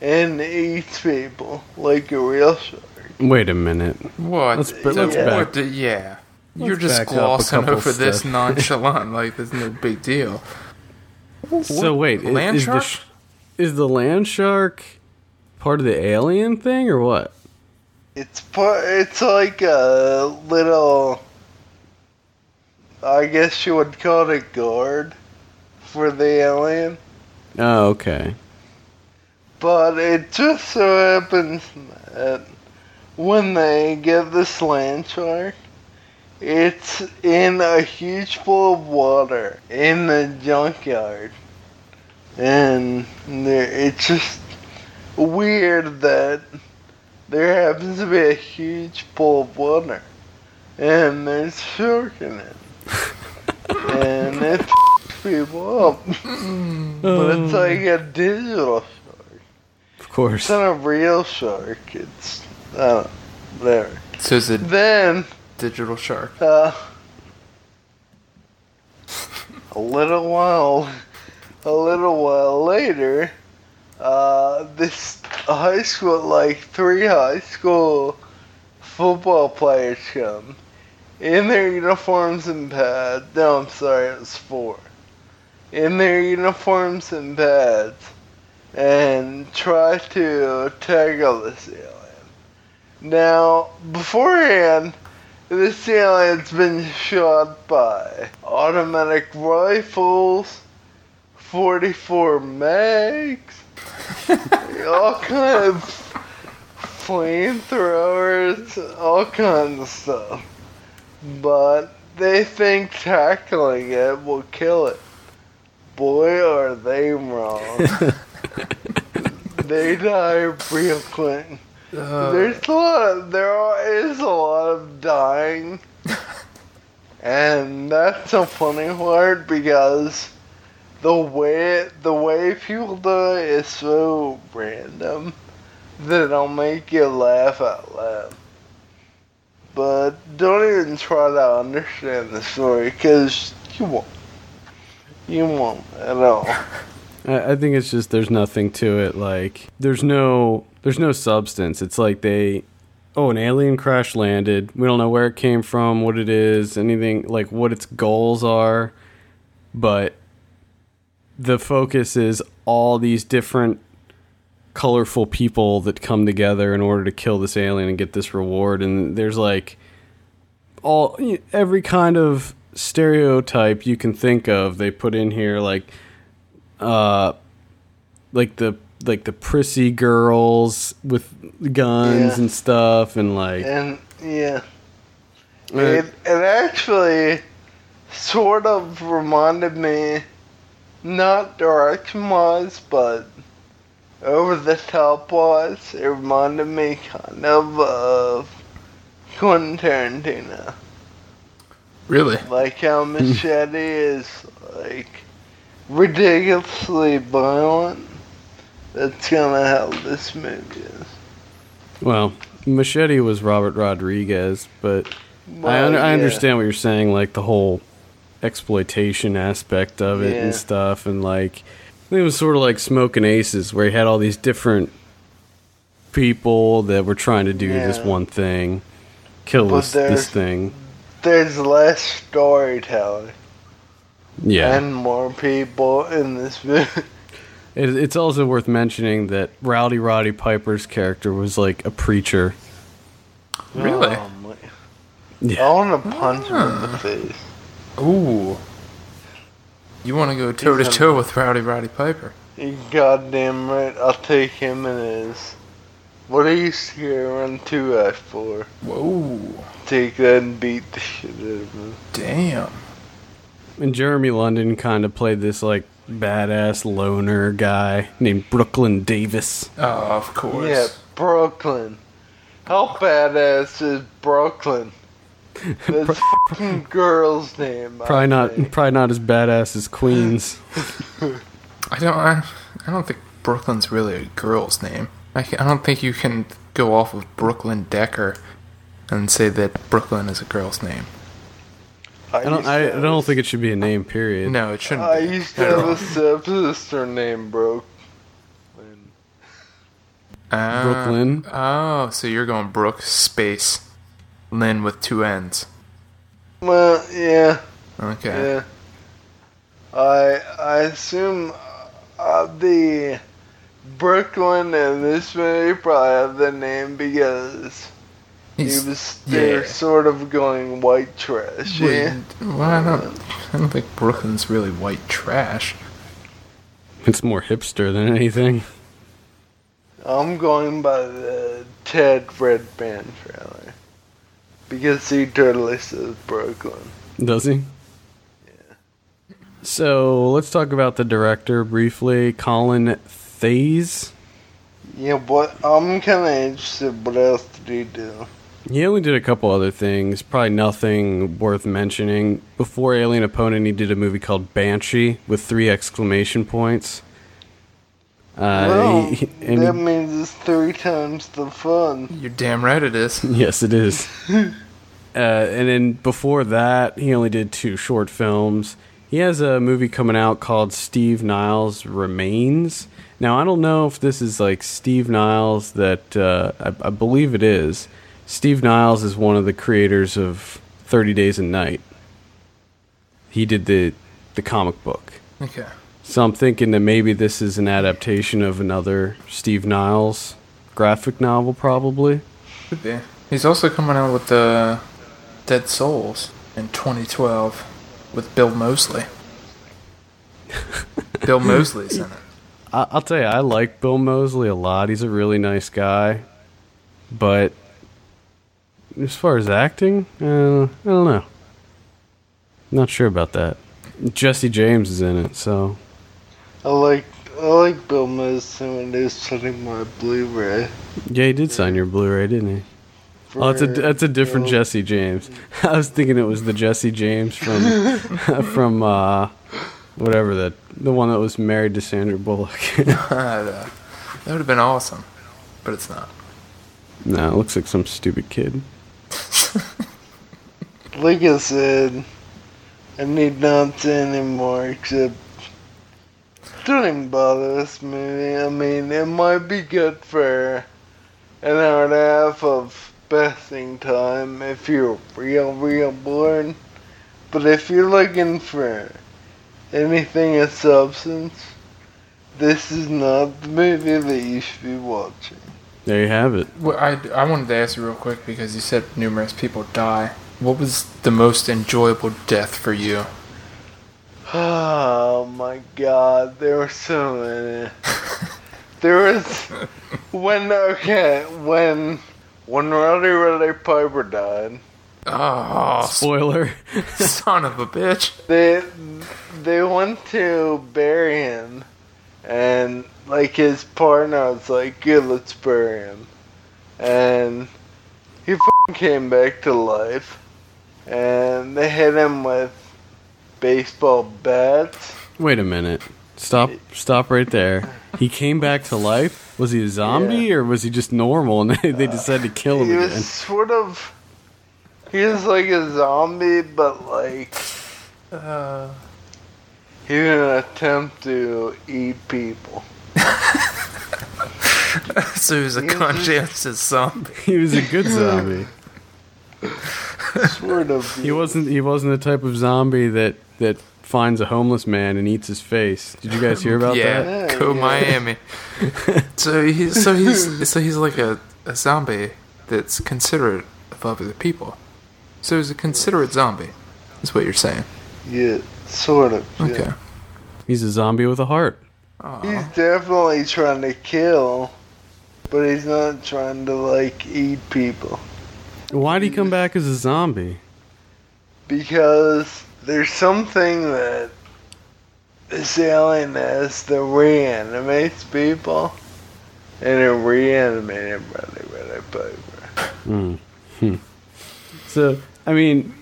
and eats people like a real shark. Wait a minute. What? Let's- but let's yeah. back- What the- yeah. You're Let's just back up glossing couple over this nonchalant, like there's no big deal. So wait, land is shark? the is the land shark part of the alien thing or what? It's part. It's like a little. I guess you would call it a guard for the alien, Oh, okay. but it just so happens that when they get this land shark, it's in a huge pool of water in the junkyard, and it's just weird that there happens to be a huge pool of water, and there's a shark in it, and it f***s people up. but it's like a digital shark. Of course. It's not a real shark. It's uh, whatever. So is it Then digital shark? uh, a little while, a little while later, uh, this high school, like three high school football players come in their uniforms and pads. No, I'm sorry, it was four. In their uniforms and pads, and try to tackle this alien. Now, beforehand, this alien's been shot by automatic rifles, 44 mags, all kind of flamethrowers, all kinds of stuff. But they think tackling it will kill it. Boy, are they wrong. they die real quick. Uh. There's a lot. There are, is a lot of dying, and that's a funny word because the way the way people die is so random that it'll make you laugh out loud. But don't even try to understand the story because you won't. You won't at all. I, I think it's just there's nothing to it. Like there's no there's no substance. It's like they oh an alien crash landed. We don't know where it came from, what it is, anything like what its goals are, but the focus is all these different colorful people that come together in order to kill this alien and get this reward and there's like all every kind of stereotype you can think of they put in here like uh like the like the prissy girls with guns Yeah. and stuff and like And yeah, uh, it, it actually sort of reminded me, not direction wise, but over the top wise, it reminded me kind of of Quentin Tarantino. Really? Like how Machete is like ridiculously violent. That's kind of how this movie is. well machete was robert rodriguez but I, un- I understand what you're saying like the whole exploitation aspect of it Yeah. and stuff and like it was sort of like Smokin' Aces where he had all these different people that were trying to do this one thing kill But this, this thing There's less storytelling. yeah and more people in this movie. It, it's also worth mentioning that Rowdy Roddy Piper's character was like a preacher. Really? Oh, my- I want to punch him in the face. Ooh. You want to go toe to toe with Rowdy Roddy Piper? You goddamn right. I'll take him and his. What are you scaring two F for? Whoa. Take that and beat the shit out of him. Damn. And Jeremy London kind of played this like badass loner guy named Brooklyn Davis. Oh, of course. Yeah, Brooklyn. How badass is Brooklyn? That's a fucking girl's name. Probably not think. probably not as badass as Queens. I don't. I, I don't think Brooklyn's really a girl's name. I, can, I don't think you can go off of Brooklyn Decker and say that Brooklyn is a girl's name. I don't I, I don't think it should be a name period. No, it shouldn't. I be. used to have a stepsister named Brooke. Ah, Brooklyn? Oh, so you're going Brook space Lynn with two N's. Well, yeah, Okay. yeah. I I assume uh, the Brooklyn and this movie probably have the name because He's- he was they're yeah. sort of going white trash. Yeah. Well, I don't, I don't think Brooklyn's really white trash. It's more hipster than anything. I'm going by the Ted Redband trailer because he totally says Brooklyn. Does he? Yeah. So let's talk about the director briefly, Colin Theys. Yeah, but I'm kind of interested. What else did he do? He only did a couple other things, probably nothing worth mentioning. Before Alien Opponent, he did a movie called Banshee with three exclamation points. Uh, well, he- and that he- means it's three times the fun. You're damn right it is. yes, it is. uh, and then before that, he only did two short films. He has a movie coming out called Steve Niles Remains. Now, I don't know if this is like Steve Niles that uh, I, I believe it is. Steve Niles is one of the creators of 30 Days and Night. He did the the comic book. Okay. So I'm thinking that maybe this is an adaptation of another Steve Niles graphic novel, probably. Could be. He's also coming out with the Dead Souls in 2012 with Bill Moseley. Bill Moseley's in it. I'll tell you, I like Bill Moseley a lot. He's a really nice guy, but as far as acting, uh, I don't know. Not sure about that. Jesse James is in it, so I like I like Bill Moseley when he was setting my Blu-ray. yeah, he did sign your Blu-ray, didn't he? Oh, it's a that's a different Bill- Jesse James. I was thinking it was the Jesse James from from uh, whatever that the one that was married to Sandra Bullock. that uh, that would have been awesome, but it's not. no, it looks like some stupid kid. Like I said, I need nothing anymore except don't even bother this movie. I mean, it might be good for an hour and a half of besting time if you're real, real bored. But if you're looking for anything of substance, this is not the movie that you should be watching. There you have it. Well, I, I wanted to ask you real quick because you said numerous people die. What was the most enjoyable death for you? Oh my god, there were so many. there was when okay when when Rowdy Roddy Piper died. Oh, Spoiler. son of a bitch! They they went to bury him, and like his partner was like, "Good, let's bury him," and he f***ing came back to life, and they hit him with baseball bats. Wait a minute. Stop stop right there. He came back to life? Was he a zombie or was he just normal and they, they decided to kill him He again? was sort of. He was like a zombie, but like. Uh, he was gonna attempt to eat people. so he was a conscientious zombie. He was a good zombie. Sort of. He wasn't he wasn't the type of zombie that that finds a homeless man and eats his face. Did you guys hear about yeah, that? go Miami. so he's so he's so he's like a, a zombie that's considerate of other people. So he's a considerate zombie. Is what you're saying? Yeah, sort of. yeah. Okay. He's a zombie with a heart. He's definitely trying to kill, but he's not trying to like eat people. Why'd he come back as a zombie? Because there's something that this alien has that reanimates people, and it reanimated Roddy Piper. Hmm. Hmm. So, I mean,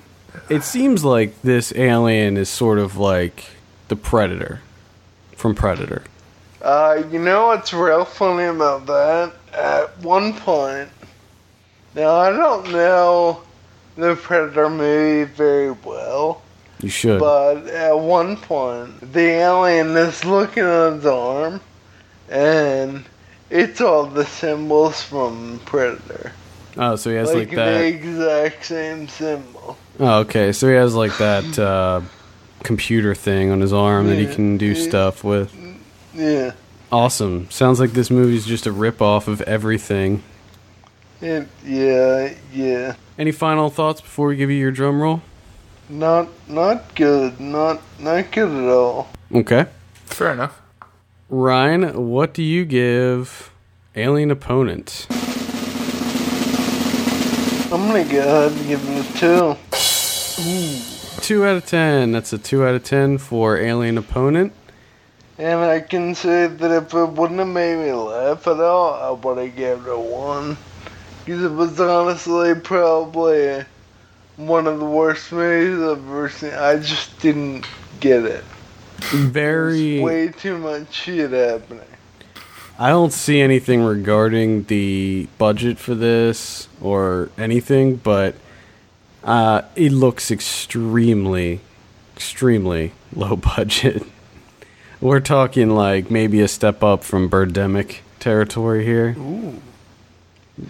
it seems like this alien is sort of like the Predator from Predator. Uh, you know what's real funny about that? At one point, now I don't know the Predator movie very well, You should. but at one point, the alien is looking at his arm, and it's all the symbols from Predator. oh, so he has like, the that. exact same symbol. Oh, okay. So he has like that uh, computer thing on his arm that he can do yeah. stuff with. Yeah. Awesome. Sounds like this movie's just a rip off of everything. It, yeah, yeah. Any final thoughts before we give you your drum roll? Not, not good. Not, not good at all. Okay. Fair enough. Ryan, what do you give Alien Opponent? I'm gonna go ahead and give it a two. Two out of ten. That's a two out of ten for Alien Opponent. And I can say that if it wouldn't have made me laugh at all, I would have given it a one. Because it was honestly probably one of the worst movies I've ever seen. I just didn't get it. Very. Way too much shit happening. I don't see anything regarding the budget for this or anything, but uh, it looks extremely, extremely low budget. We're talking like maybe a step up from Birdemic territory here. Ooh.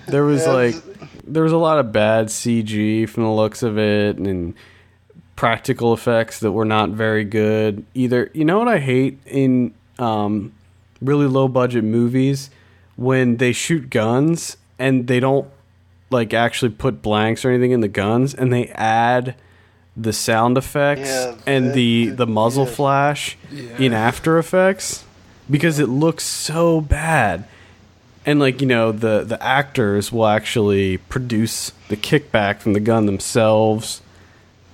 There was like there was a lot of bad CG from the looks of it and practical effects that were not very good either. You know what I hate in um, really low budget movies when they shoot guns and they don't like actually put blanks or anything in the guns and they add the sound effects Yeah, and that- the the muzzle yeah. flash in After Effects because it looks so bad and like you know the the actors will actually produce the kickback from the gun themselves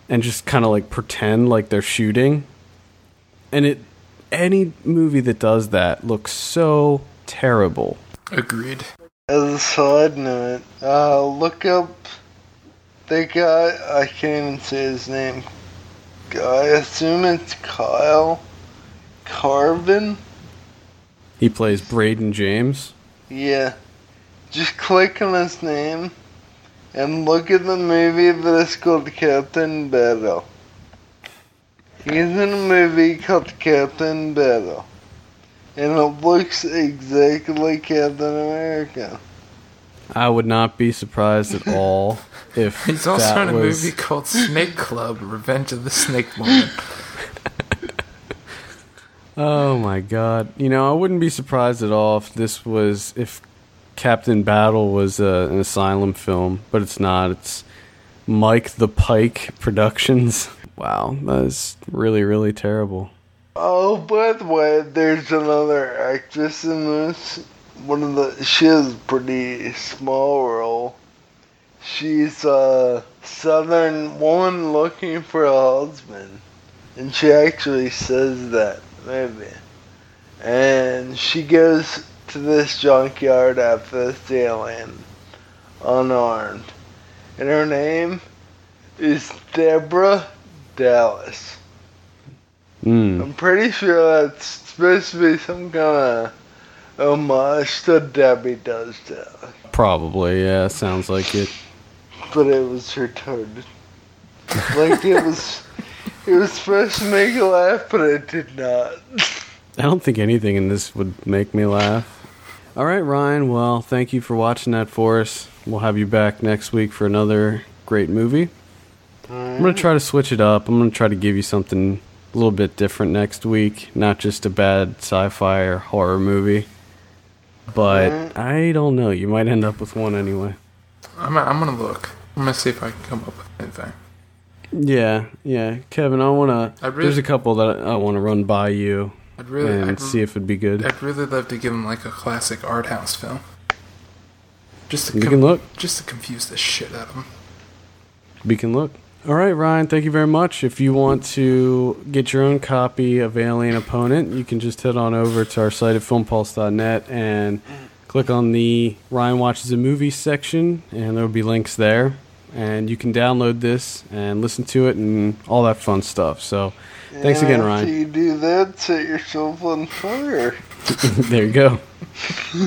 and just kind of like pretend like they're shooting and it any movie that does that looks so terrible Agreed. As a side note, uh, look up the guy, I can't even say his name. I assume it's Kyle Carvin? he plays braden james Yeah. Just click on his name and look at the movie that is called Captain Battle. He's in a movie called Captain Battle. And it looks exactly like Captain America. i would not be surprised at all if He's also that in a was movie called Snake Club: Revenge of the Snake Woman. Oh my god. You know, I wouldn't be surprised at all if this was if Captain Battle was uh, an asylum film, but it's not. It's Mike the Pike Productions. Wow, that is really really terrible. Oh, by the way, there's another actress in this. One of the she has a pretty small role. She's a southern woman looking for a husband, and she actually says that maybe. And she goes to this junkyard after this alien, unarmed, and her name is Deborah Dallas. Mm. I'm pretty sure that's supposed to be some kind of homage to Debbie Does Dallas. Probably, yeah, sounds like it. But it was retarded. like it was it was supposed to make you laugh, but it did not. I don't think anything in this would make me laugh. All right, Ryan. Well, thank you for watching that for us. We'll have you back next week for another great movie. I'm going to try to switch it up. I'm going to try to give you something a little bit different next week, not just a bad sci-fi or horror movie. But I don't know. You might end up with one anyway. I'm, I'm gonna look. I'm gonna see if I can come up with anything. Yeah, yeah, Kevin. I wanna. really- There's a couple that I want to run by you I'd really, and I'd, see if it'd be good. I'd really love to give him like a classic art house film. Just to We can look. just to confuse the shit out of him. We can look. All right, Ryan, thank you very much. If you want to get your own copy of Alien Opponent, you can just head on over to our site at filmpulse.net and click on the Ryan Watches a Movie section, and there will be links there. And you can download this and listen to it and all that fun stuff. So, thanks And again, after Ryan. you do that, set yourself on fire. there you go.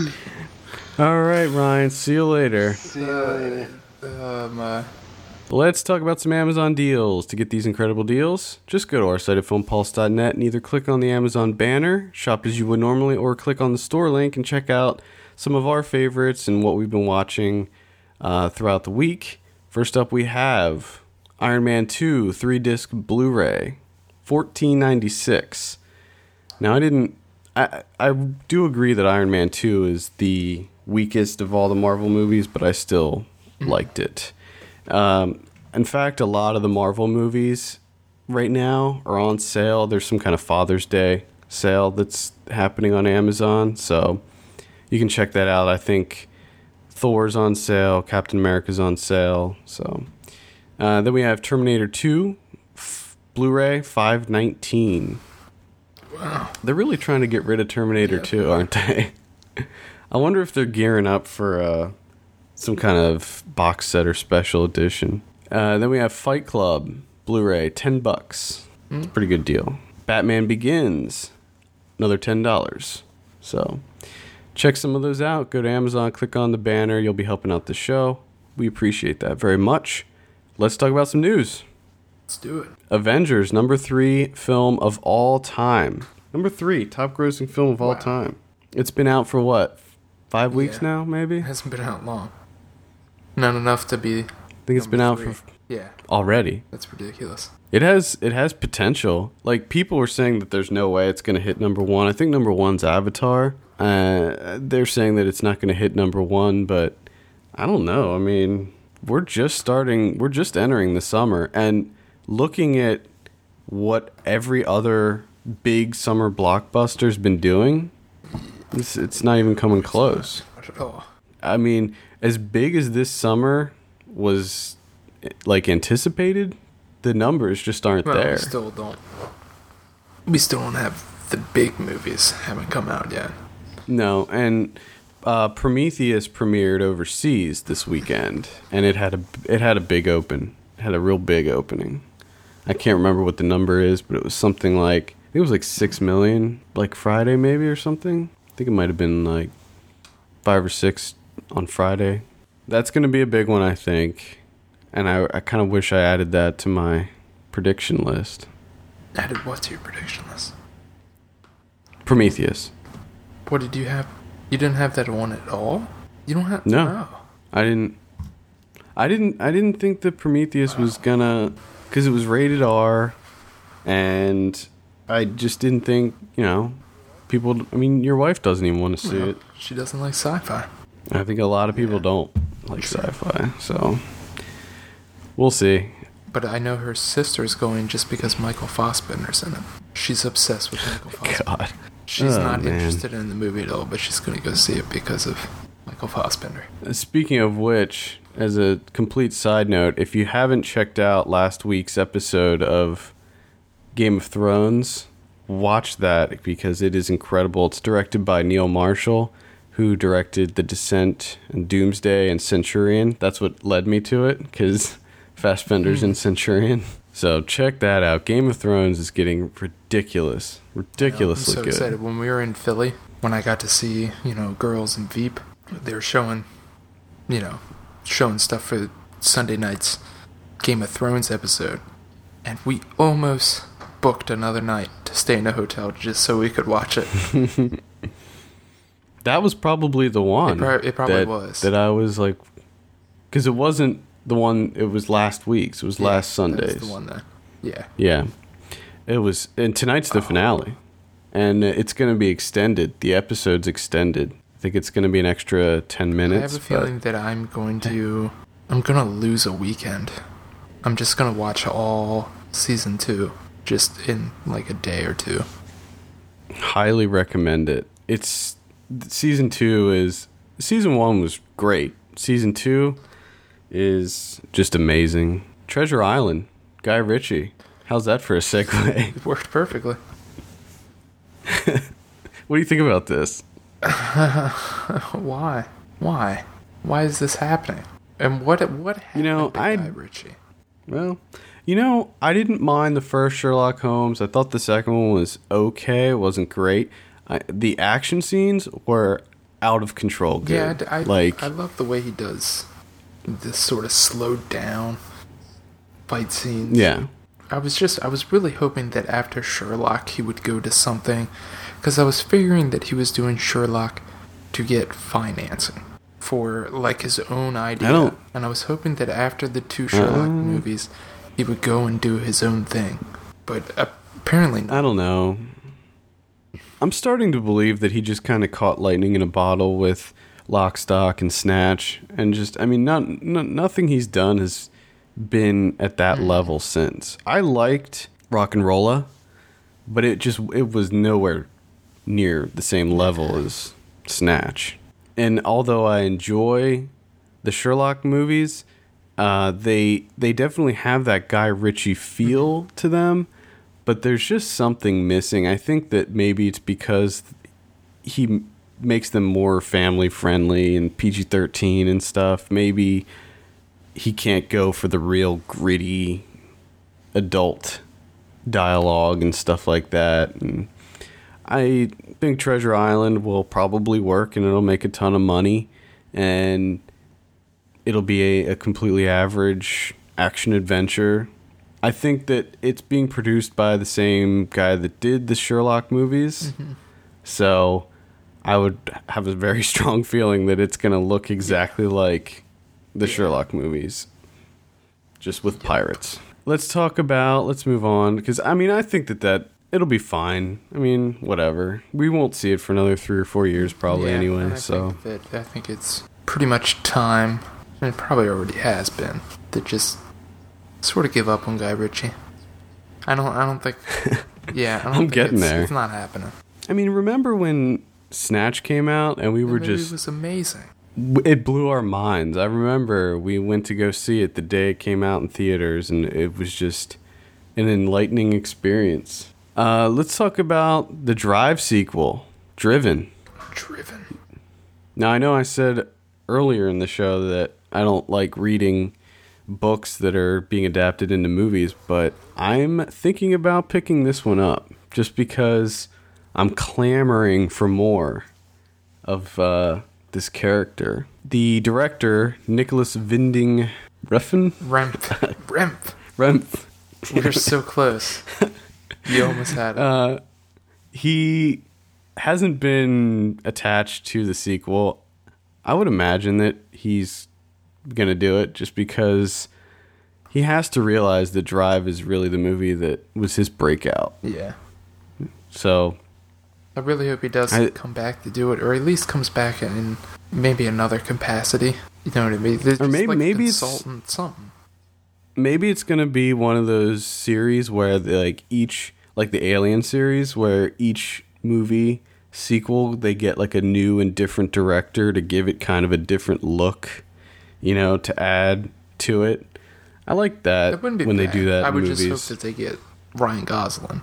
all right, Ryan. See you later. See you later. Um, uh, Let's talk about some Amazon deals. To get these incredible deals, just go to our site at filmpulse.net and either click on the Amazon banner, shop as you would normally, or click on the store link and check out some of our favorites and what we've been watching uh, throughout the week. First up, we have Iron Man 2 3 disc Blu ray, fourteen ninety six. Now, I didn't I I do agree that Iron Man two is the weakest of all the Marvel movies, but I still liked it. Um, in fact, a lot of the Marvel movies right now are on sale. There's some kind of Father's Day sale that's happening on Amazon, so you can check that out. I think Thor's on sale, Captain America's on sale. So uh, then we have Terminator 2, f- Blu-ray 519. Wow. They're really trying to get rid of Terminator 2, aren't they? I wonder if they're gearing up for uh, some kind of box set or special edition. Uh, then we have Fight Club Blu-ray, ten bucks. It's a pretty good deal. Batman Begins, another ten dollars. So check some of those out. Go to Amazon, click on the banner. You'll be helping out the show. We appreciate that very much. Let's talk about some news. Let's do it. Avengers, number three film of all time. Number three, top grossing film of all Wow. time. It's been out for what? Five weeks Yeah. now, maybe? It hasn't been out long. Not enough to be. I think it's been out three. for Yeah, already. that's ridiculous. It has it has potential. Like people were saying that there's no way it's going to hit number one. I think number one's Avatar. Uh, they're saying that it's not going to hit number one, but I don't know. I mean, we're just starting. We're just entering the summer, and looking at what every other big summer blockbuster's been doing, it's, it's not even coming close. Not at all. I mean, as big as this summer was like anticipated, the numbers just aren't Well, there. we still don't. We still don't have the big movies haven't come out yet. No, and uh, Prometheus premiered overseas this weekend, and it had a it had a big open, it had a real big opening. I can't remember what the number is, but it was something like I think it was like six million, like Friday maybe or something. I think it might have been like five or six on Friday. That's going to be a big one, I think, and I I kind of wish I added that to my prediction list. Added what to your prediction list? Prometheus. What did you have? You didn't have that one at all. You don't have No. I didn't. I didn't. I didn't think that Prometheus was gonna, because it was rated R, and I just didn't think you know, people. I mean, your wife doesn't even want to see No, it. She doesn't like sci-fi. I think a lot of people don't like sci-fi, so we'll see. But I know her sister's going just because Michael Fassbender's in it. She's obsessed with Michael Fassbender. God, She's Oh, not man. interested in the movie at all, but she's going to go see it because of Michael Fassbender. Speaking of which, as a complete side note, if you haven't checked out last week's episode of Game of Thrones, watch that because it is incredible. It's directed by Neil Marshall, who directed The Descent and Doomsday and Centurion. That's what led me to it because Fassbender's hmm. in Centurion. So check that out. Game of Thrones is getting ridiculous, ridiculously I'm so good. excited. When we were in Philly, when I got to see, you know, girls and Veep, they were showing, you know, showing stuff for Sunday night's Game of Thrones episode. And we almost booked another night to stay in a hotel just so we could watch it. That was probably the one. prob- it probably that, was. That I was like, because it wasn't the one. It was last week's. It was last Yeah, was Sunday's. the one that, yeah. Yeah, it was. And tonight's the oh. finale, and it's going to be extended. The episode's extended. I think it's going to be an extra ten minutes. I have a feeling that I'm going to, I'm gonna lose a weekend. I'm just gonna watch all season two, just in like a day or two. highly recommend it. It's season two is season one was great. Season two is just amazing. Treasure Island, Guy Ritchie. How's that for a segue? It worked perfectly. What do you think about this? Why? Why? Why is this happening? And what what happened You know, to I- Guy Ritchie? Well, you know, I didn't mind the first Sherlock Holmes. I thought the second one was okay. It wasn't great. I, the action scenes were out of control. Yeah, I like I love the way he does this sort of slowed down fight scenes. yeah, I was just I was really hoping that after Sherlock he would go to something because I was figuring that he was doing Sherlock to get financing for like his own idea. I don't- and I was hoping that after the two Sherlock Um, movies he would go and do his own thing. But apparently not. I don't know. I'm starting to believe that he just kind of caught lightning in a bottle with Lock, Stock, and Snatch, and just I mean, not, not nothing he's done has been at that level since. I liked RocknRolla, but it just it was nowhere near the same level as Snatch. And although I enjoy the Sherlock movies, uh, they they definitely have that Guy Ritchie feel to them, but there's just something missing. I think that maybe it's because he makes them more family friendly and PG thirteen and stuff. Maybe he can't go for the real gritty adult dialogue and stuff like that. And I think Treasure Island will probably work and it'll make a ton of money and it'll be a, a completely average action adventure. I think that it's being produced by the same guy that did the Sherlock movies. Mm-hmm. So I would have a very strong feeling that it's going to look exactly like the Sherlock movies, just with pirates. Let's talk about, let's move on, because I mean, I think that that. It'll be fine. I mean, whatever. We won't see it for another three or four years, probably Yeah, anyway. I So think that, I think it's pretty much time, and it probably already has been, to just sort of give up on Guy Ritchie. I don't. I don't think. Yeah, I think getting it's, there. It's not happening. I mean, remember when Snatch came out and we were just was amazing. it blew our minds. I remember we went to go see it the day it came out in theaters, and it was just an enlightening experience. Uh, let's talk about the Drive sequel, Driven. Driven. Now, I know I said earlier in the show that I don't like reading books that are being adapted into movies, but I'm thinking about picking this one up just because I'm clamoring for more of uh, this character. The director, Nicolas Winding Refn? Remph. Remph. Remph. We're so close. You almost had it. Uh, he hasn't been attached to the sequel. I would imagine that he's gonna do it just because he has to realize that Drive is really the movie that was his breakout. yeah. So I really hope he does I- come back to do it, or at least comes back in, maybe another capacity. You know what I mean? Or maybe- like maybe it's- something. maybe it's gonna be one of those series where the, like each like the Alien series where each movie sequel they get like a new and different director to give it kind of a different look, you know, to add to it. I like that be when they do that I would movies. just hope that they get Ryan Gosling.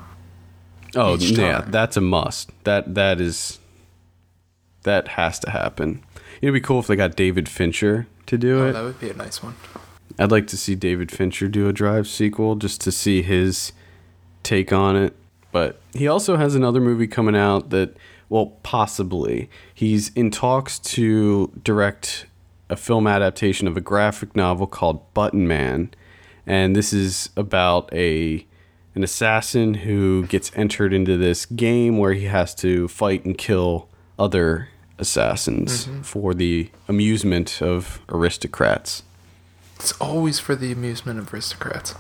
Oh yeah, that's a must. That that is that has to happen. It'd be cool if they got David Fincher to do Oh, it. that would be a nice one. I'd like to see David Fincher do a Drive sequel just to see his take on it. But he also has another movie coming out that, well, possibly. He's in talks to direct a film adaptation of a graphic novel called Button Man. And this is about a an assassin who gets entered into this game where he has to fight and kill other assassins for the amusement of aristocrats. It's always for the amusement of aristocrats.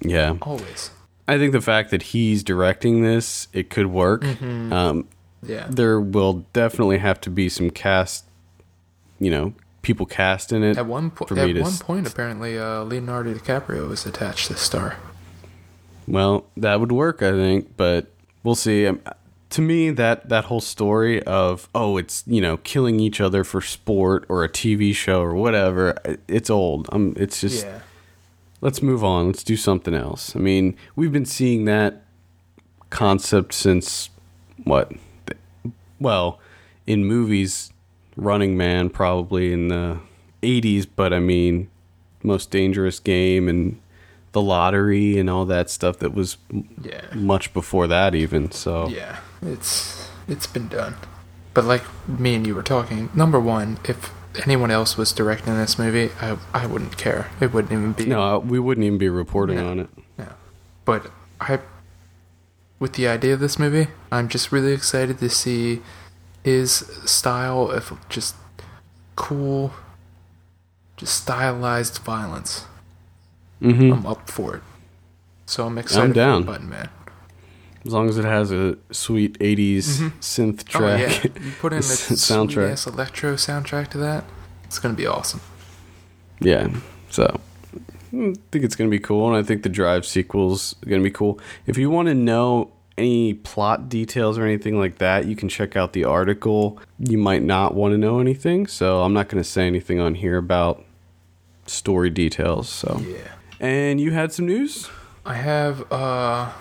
Yeah. Always. I think the fact that he's directing this, it could work. Um, Yeah. there will definitely have to be some cast, you know, people cast in it. At one point, at one point, apparently, uh, Leonardo DiCaprio was attached to star. Well, that would work, I think, but we'll see. Um, to me, that that whole story of oh, it's you know killing each other for sport or a TV show or whatever, it's old. Um, it's just yeah. let's move on. Let's do something else. I mean, we've been seeing that concept since what? Well, in movies, Running Man probably in the 80s, but I mean, Most Dangerous Game and the lottery and all that stuff that was m- Yeah. much before that even. So Yeah. It's it's been done. But like me and you were talking, number one, if anyone else was directing this movie, I I wouldn't care. It wouldn't even be no, we wouldn't even be reporting No. on it. No. But I, with the idea of this movie, I'm just really excited to see his style of just cool, just stylized violence. Hmm I'm up for it. So I'm excited down. for Button Man. As long as it has a sweet 80s synth Oh track. yeah, you put in a soundtrack. electro soundtrack to that. It's gonna be awesome. Yeah. So I think it's going to be cool, and I think the Drive sequel's going to be cool. If you want to know any plot details or anything like that, you can check out the article. You might not want to know anything, so I'm not going to say anything on here about story details. So Yeah. And you had some news? I have uh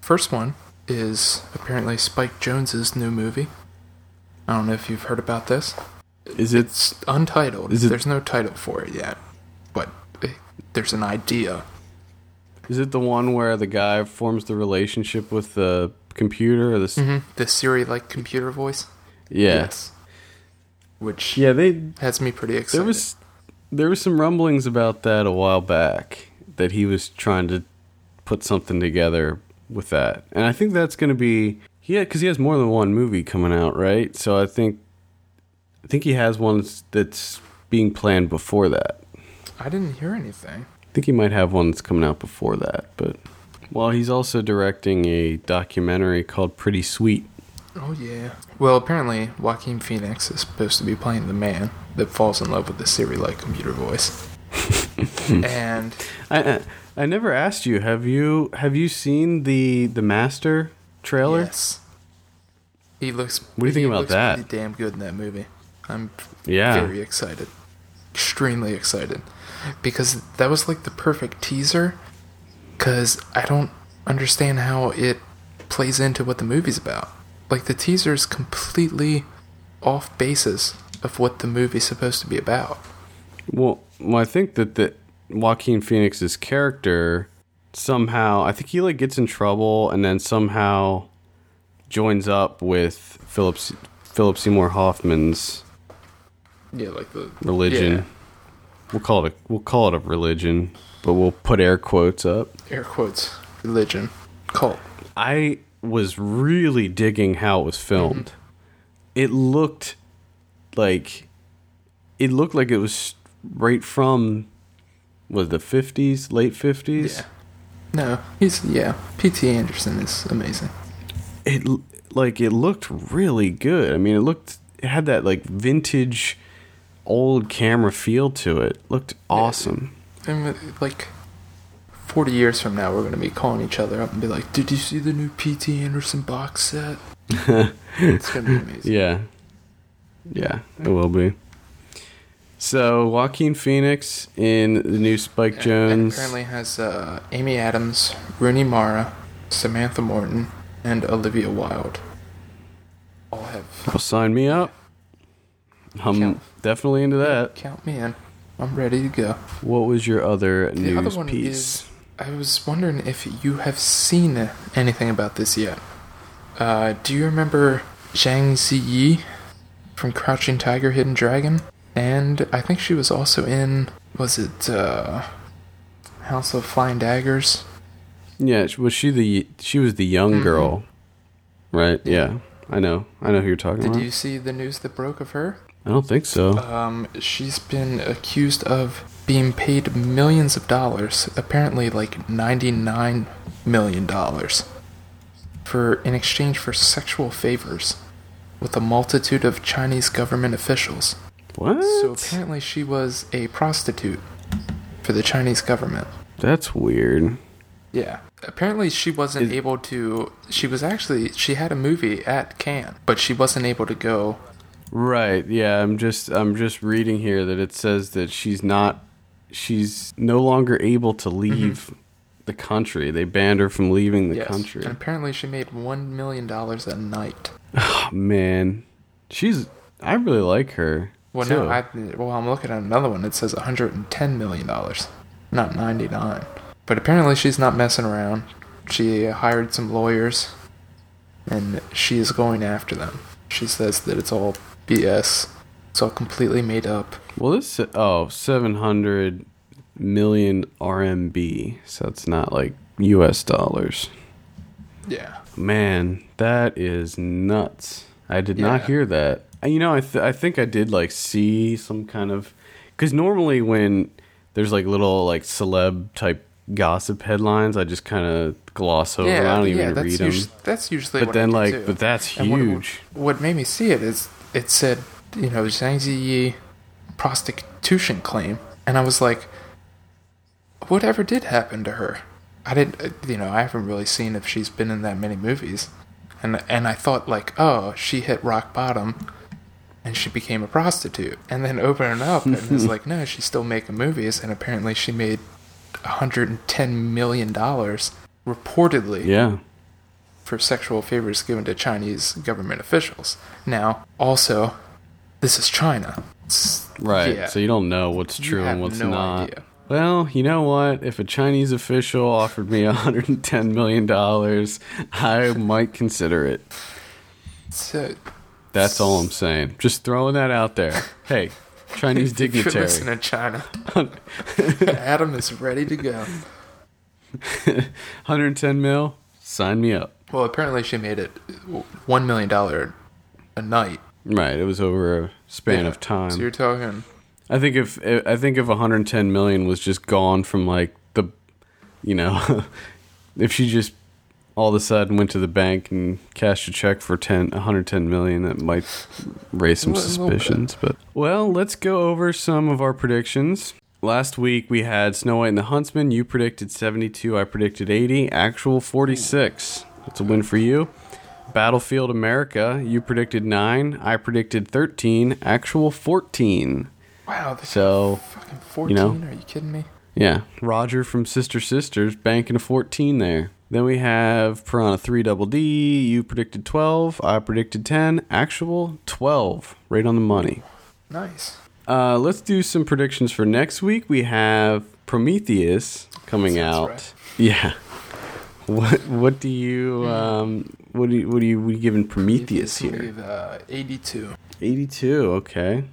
first one is apparently Spike Jonze's new movie. I don't know if you've heard about this. Is it It's untitled. Is it- There's no title for it yet, but eh, there's an idea. is it the one where the guy forms the relationship with the computer or the s- The Siri-like computer voice. Yeah. Yes. Which Yeah, they has me pretty excited. There was there was some rumblings about that a while back that he was trying to put something together with that, and I think that's going to be yeah because he has more than one movie coming out, right? So I think I think he has one that's- being planned before that. I didn't hear anything. I think he might have one that's coming out before that, but well, he's also directing a documentary called Pretty Sweet. Oh yeah. Well, apparently Joaquin Phoenix is supposed to be playing the man that falls in love with the Siri-like computer voice. And I, I I never asked you have you have you seen the the Master trailer? yes, he looks. What do you think about that? Damn good in that movie. I'm Yeah. very excited, extremely excited, because that was like the perfect teaser. Because I don't understand how it plays into what the movie's about. Like the teaser is completely off basis of what the movie's supposed to be about. Well, well, I think that the Joaquin Phoenix's character somehow, I think he like gets in trouble and then somehow joins up with Philip Philip Seymour Hoffman's Yeah, like the religion. yeah, We'll call it a we'll call it a religion, but we'll put air quotes up. air quotes religion cult. I was really digging how it was mhm. filmed. It looked like it looked like it was right from was the 50s, late 50s. Yeah. No, he's yeah. P.T. Anderson is amazing. It like it looked really good. I mean, it looked it had that like vintage old camera feel to it. Looked awesome. And uh, like forty years from now, we're gonna be calling each other up and be like, "Did you see the new P.T. Anderson box set?" it's gonna be amazing. Yeah. Yeah, it will be. So, Joaquin Phoenix in the new Spike Jonze. apparently has uh, Amy Adams, Rooney Mara, Samantha Morton, and Olivia Wilde. All have Well, sign me up. I'm Count. definitely into that. count me in. I'm ready to go. What was your other The news other one piece? is I was wondering if you have seen anything about this yet. Uh, do you remember Zhang Ziyi from Crouching Tiger, Hidden Dragon? And I think she was also in was it uh, House of Flying Daggers? yeah, was she the she was the young Mm-hmm. girl, right? Yeah, I know. I know who you're talking Did about. Did you see the news that broke of her? I don't think so. Um, she's been accused of being paid millions of dollars, apparently like ninety-nine million dollars, for in exchange for sexual favors with a multitude of Chinese government officials. What? So apparently, she was a prostitute for the Chinese government. That's weird. Yeah. Apparently, she wasn't Is- able to. She was actually. She had a movie at Cannes, but she wasn't able to go. Right. Yeah, I'm just I'm just reading here that it says that she's not she's no longer able to mm-hmm. leave the country. They banned her from leaving the Yes. country. And apparently, she made one million dollars a night. Oh, man. She's I really like her. Well, too. no, I well, I'm looking at another one. It says 110 million dollars, not 99. But apparently, she's not messing around. She hired some lawyers, and she is going after them. She says that it's all BS. It's all completely made up. Well, this oh, 700 million RMB. So it's not like US dollars. Yeah. Man, that is nuts. I did not hear that. You know, I th- I think I did like see some kind of cuz normally when there's like little like celeb type gossip headlines, I just kind of gloss over. I don't even that's read them. that's usually. But then, like, too. but that's And what- huge. What, made me see it is it said, you know, Zhang Ziyi prostitution claim, and I was like, whatever did happen to her? I didn't, uh, you know, I haven't really seen if she's been in that many movies, and and I thought like, oh, she hit rock bottom. And she became a prostitute, and then open it up, and it's like, no, she's still making movies, and apparently she made 110 million dollars reportedly Yeah. for sexual favors given to Chinese government officials. Now, also, this is China. It's- Right. yeah. So you don't know what's true and what's no not. idea. Well, you know what? If a Chinese official offered me 110 million dollars, I might consider it. So, That's all I'm saying. Just throwing that out there. Hey, Chinese if you're dignitary. listening, China, Adam is ready to go. 110 mil? Sign me up. Well, apparently she made it one million dollar a night. Right. It was over a span Yeah. of time. So you're talking. I think if I think if 110 million was just gone from like the, you know, if she just all of a sudden went to the bank and cashed a check for 10 110 million, that might raise some A little bit. suspicions. Uh, but well, let's go over some of our predictions. Last week we had Snow White and the Huntsman. You predicted 72. I predicted 80. Actual 46. That's a win for you. Battlefield America. You predicted nine. I predicted 13. Actual 14. Wow, this So fucking fourteen. know. Are you kidding me? yeah, Roger from Sister Sisters banking a 14 there. Then we have Piranha 3 Double D. You predicted 12. I predicted 10. Actual 12. Right on the money. Nice. Uh, let's do some predictions for next week. We have Prometheus coming Sounds out. right. Yeah. What what do you um what do you what do you, what are you giving Prometheus I here? uh, Eighty-two. 82. Okay.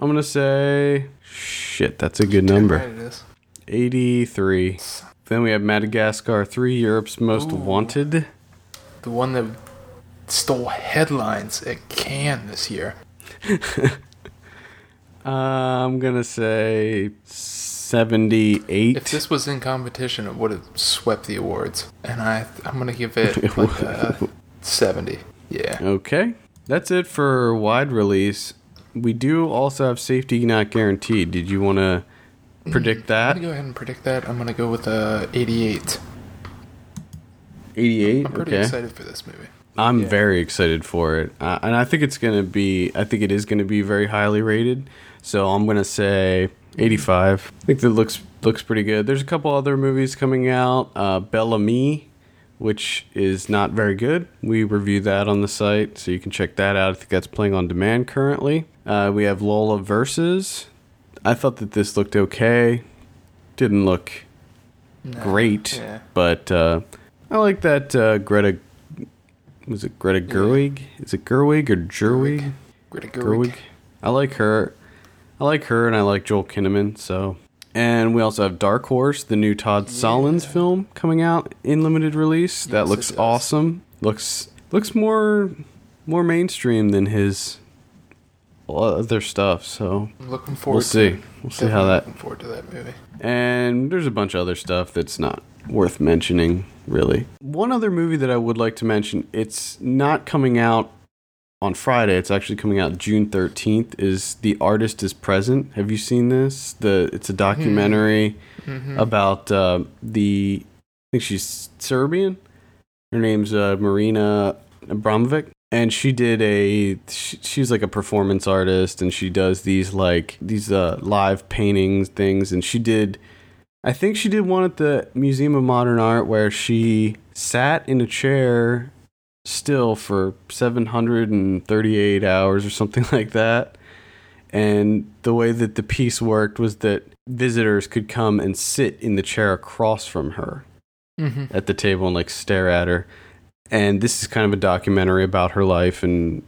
I'm gonna say shit. That's a good number. Right, 83. Then we have Madagascar 3, Europe's Most Ooh. Wanted. The one that stole headlines at Cannes this year. Uh, I'm going to say 78. If this was in competition, it would have swept the awards. And I, I'm gonna give it like a seventy. Yeah. okay. That's it for wide release. We do also have safety not guaranteed. Did you want to predict that. I'm that? gonna go ahead and predict that. I'm gonna go with uh, 88. 88. I'm pretty okay. excited for this movie. I'm Yeah. very excited for it, uh, and I think it's gonna be. I think it is gonna be very highly rated. So I'm gonna say 85. I think that looks looks pretty good. There's a couple other movies coming out. Uh, Bel Ami, which is not very good. We review that on the site, so you can check that out. I think that's playing on demand currently. Uh, we have Lola versus. I thought that this looked okay. Didn't look No, great, Yeah. but uh, I like that uh, Greta. Was it Greta Gerwig? Is it Gerwig or Gerwig? Greta Gerwig. I like her. I like her, and I like Joel Kinnaman. So, and we also have Dark Horse, the new Todd Solondz film coming out in limited release. that Yes, it looks awesome. Looks looks more more mainstream than his other stuff. So I'm looking forward. we'll see. To it. We'll see how that Looking forward to that movie. and there's a bunch of other stuff that's not worth mentioning, really. One other movie that I would like to mention, it's not coming out on Friday, it's actually coming out June 13th, is The Artist is Present. Have you seen this? The It's a documentary Mhm. about uh, the, I think she's Serbian. Her name's uh, Marina Abramovic. And she did a, she, she's like a performance artist and she does these like, these uh, live paintings things. And she did, I think she did one at the Museum of Modern Art where she sat in a chair still for 738 hours or something like that. And the way that the piece worked was that visitors could come and sit in the chair across from her Mhm. at the table and like stare at her. And this is kind of a documentary about her life and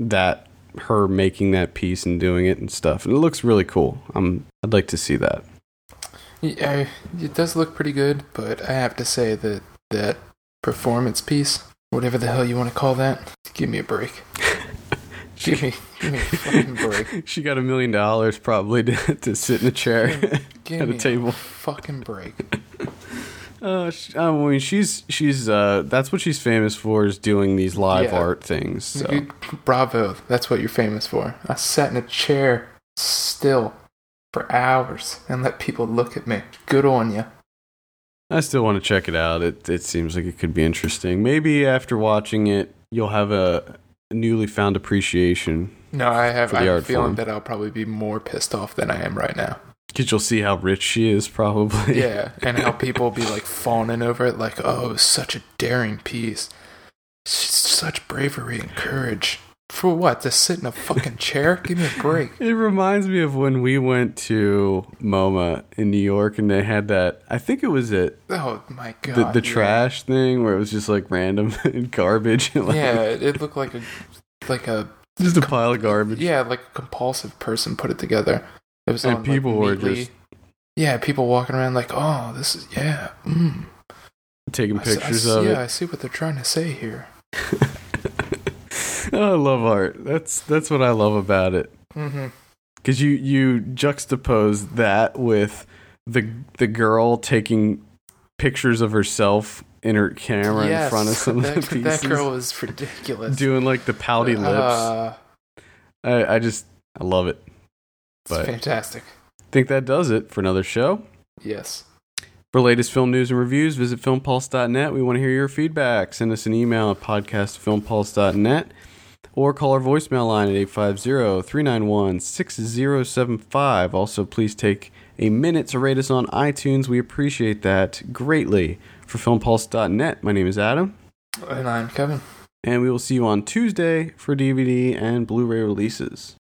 that her making that piece and doing it and stuff. And it looks really cool. Um, I'd like to see that. Yeah, it does look pretty good, but I have to say that that performance piece, whatever the hell you want to call that, give me a break. give me, give me a fucking break. She got a million dollars probably to, to sit in a chair Give at me a table. fucking break. Uh, sh- I mean, she's she's uh, that's what she's famous for is doing these live Yeah. art things. So. You- Bravo. That's what you're famous for. I sat in a chair still for hours and let people look at me. Good on you. I still want to check it out. It it seems like it could be interesting. Maybe after watching it, you'll have a newly found appreciation No, I have, For I have a art feeling form. that I'll probably be more pissed off than I am right now. Because you'll see how rich she is. Probably. Yeah, and how people will be like fawning over it, like, oh, such a daring piece. Such bravery and courage. For what? To sit in a fucking chair? Give me a break. It reminds me of when we went to MoMA in New York and they had that. I think it was it Oh my god. the, the yeah. trash thing where it was just like random garbage. like, Yeah, it it looked like a like a just a pile of garbage. yeah, like a compulsive person put it together. It was And people like, were neatly- just- yeah, people walking around like, oh, this is yeah, mm. taking I I pictures of yeah, it. I see what they're trying to say here. I love art. That's that's what I love about it. Mm-hmm. because you you juxtapose that with the the girl taking pictures of herself in her camera in front of some that, of the pieces, that girl is ridiculous. doing like the pouty lips. Uh, I, I just I love it. It's But- fantastic. think that does it for another show. Yes. For latest film news and reviews, visit filmpulse.net. We want to hear your feedback. Send us an email at podcastfilmpulse.net or call our voicemail line at 850-391-6075. Also, please take a minute to rate us on iTunes. We appreciate that greatly. For filmpulse.net, my name is Adam, And I'm Kevin. and we will see you on Tuesday for DVD and Blu-ray releases.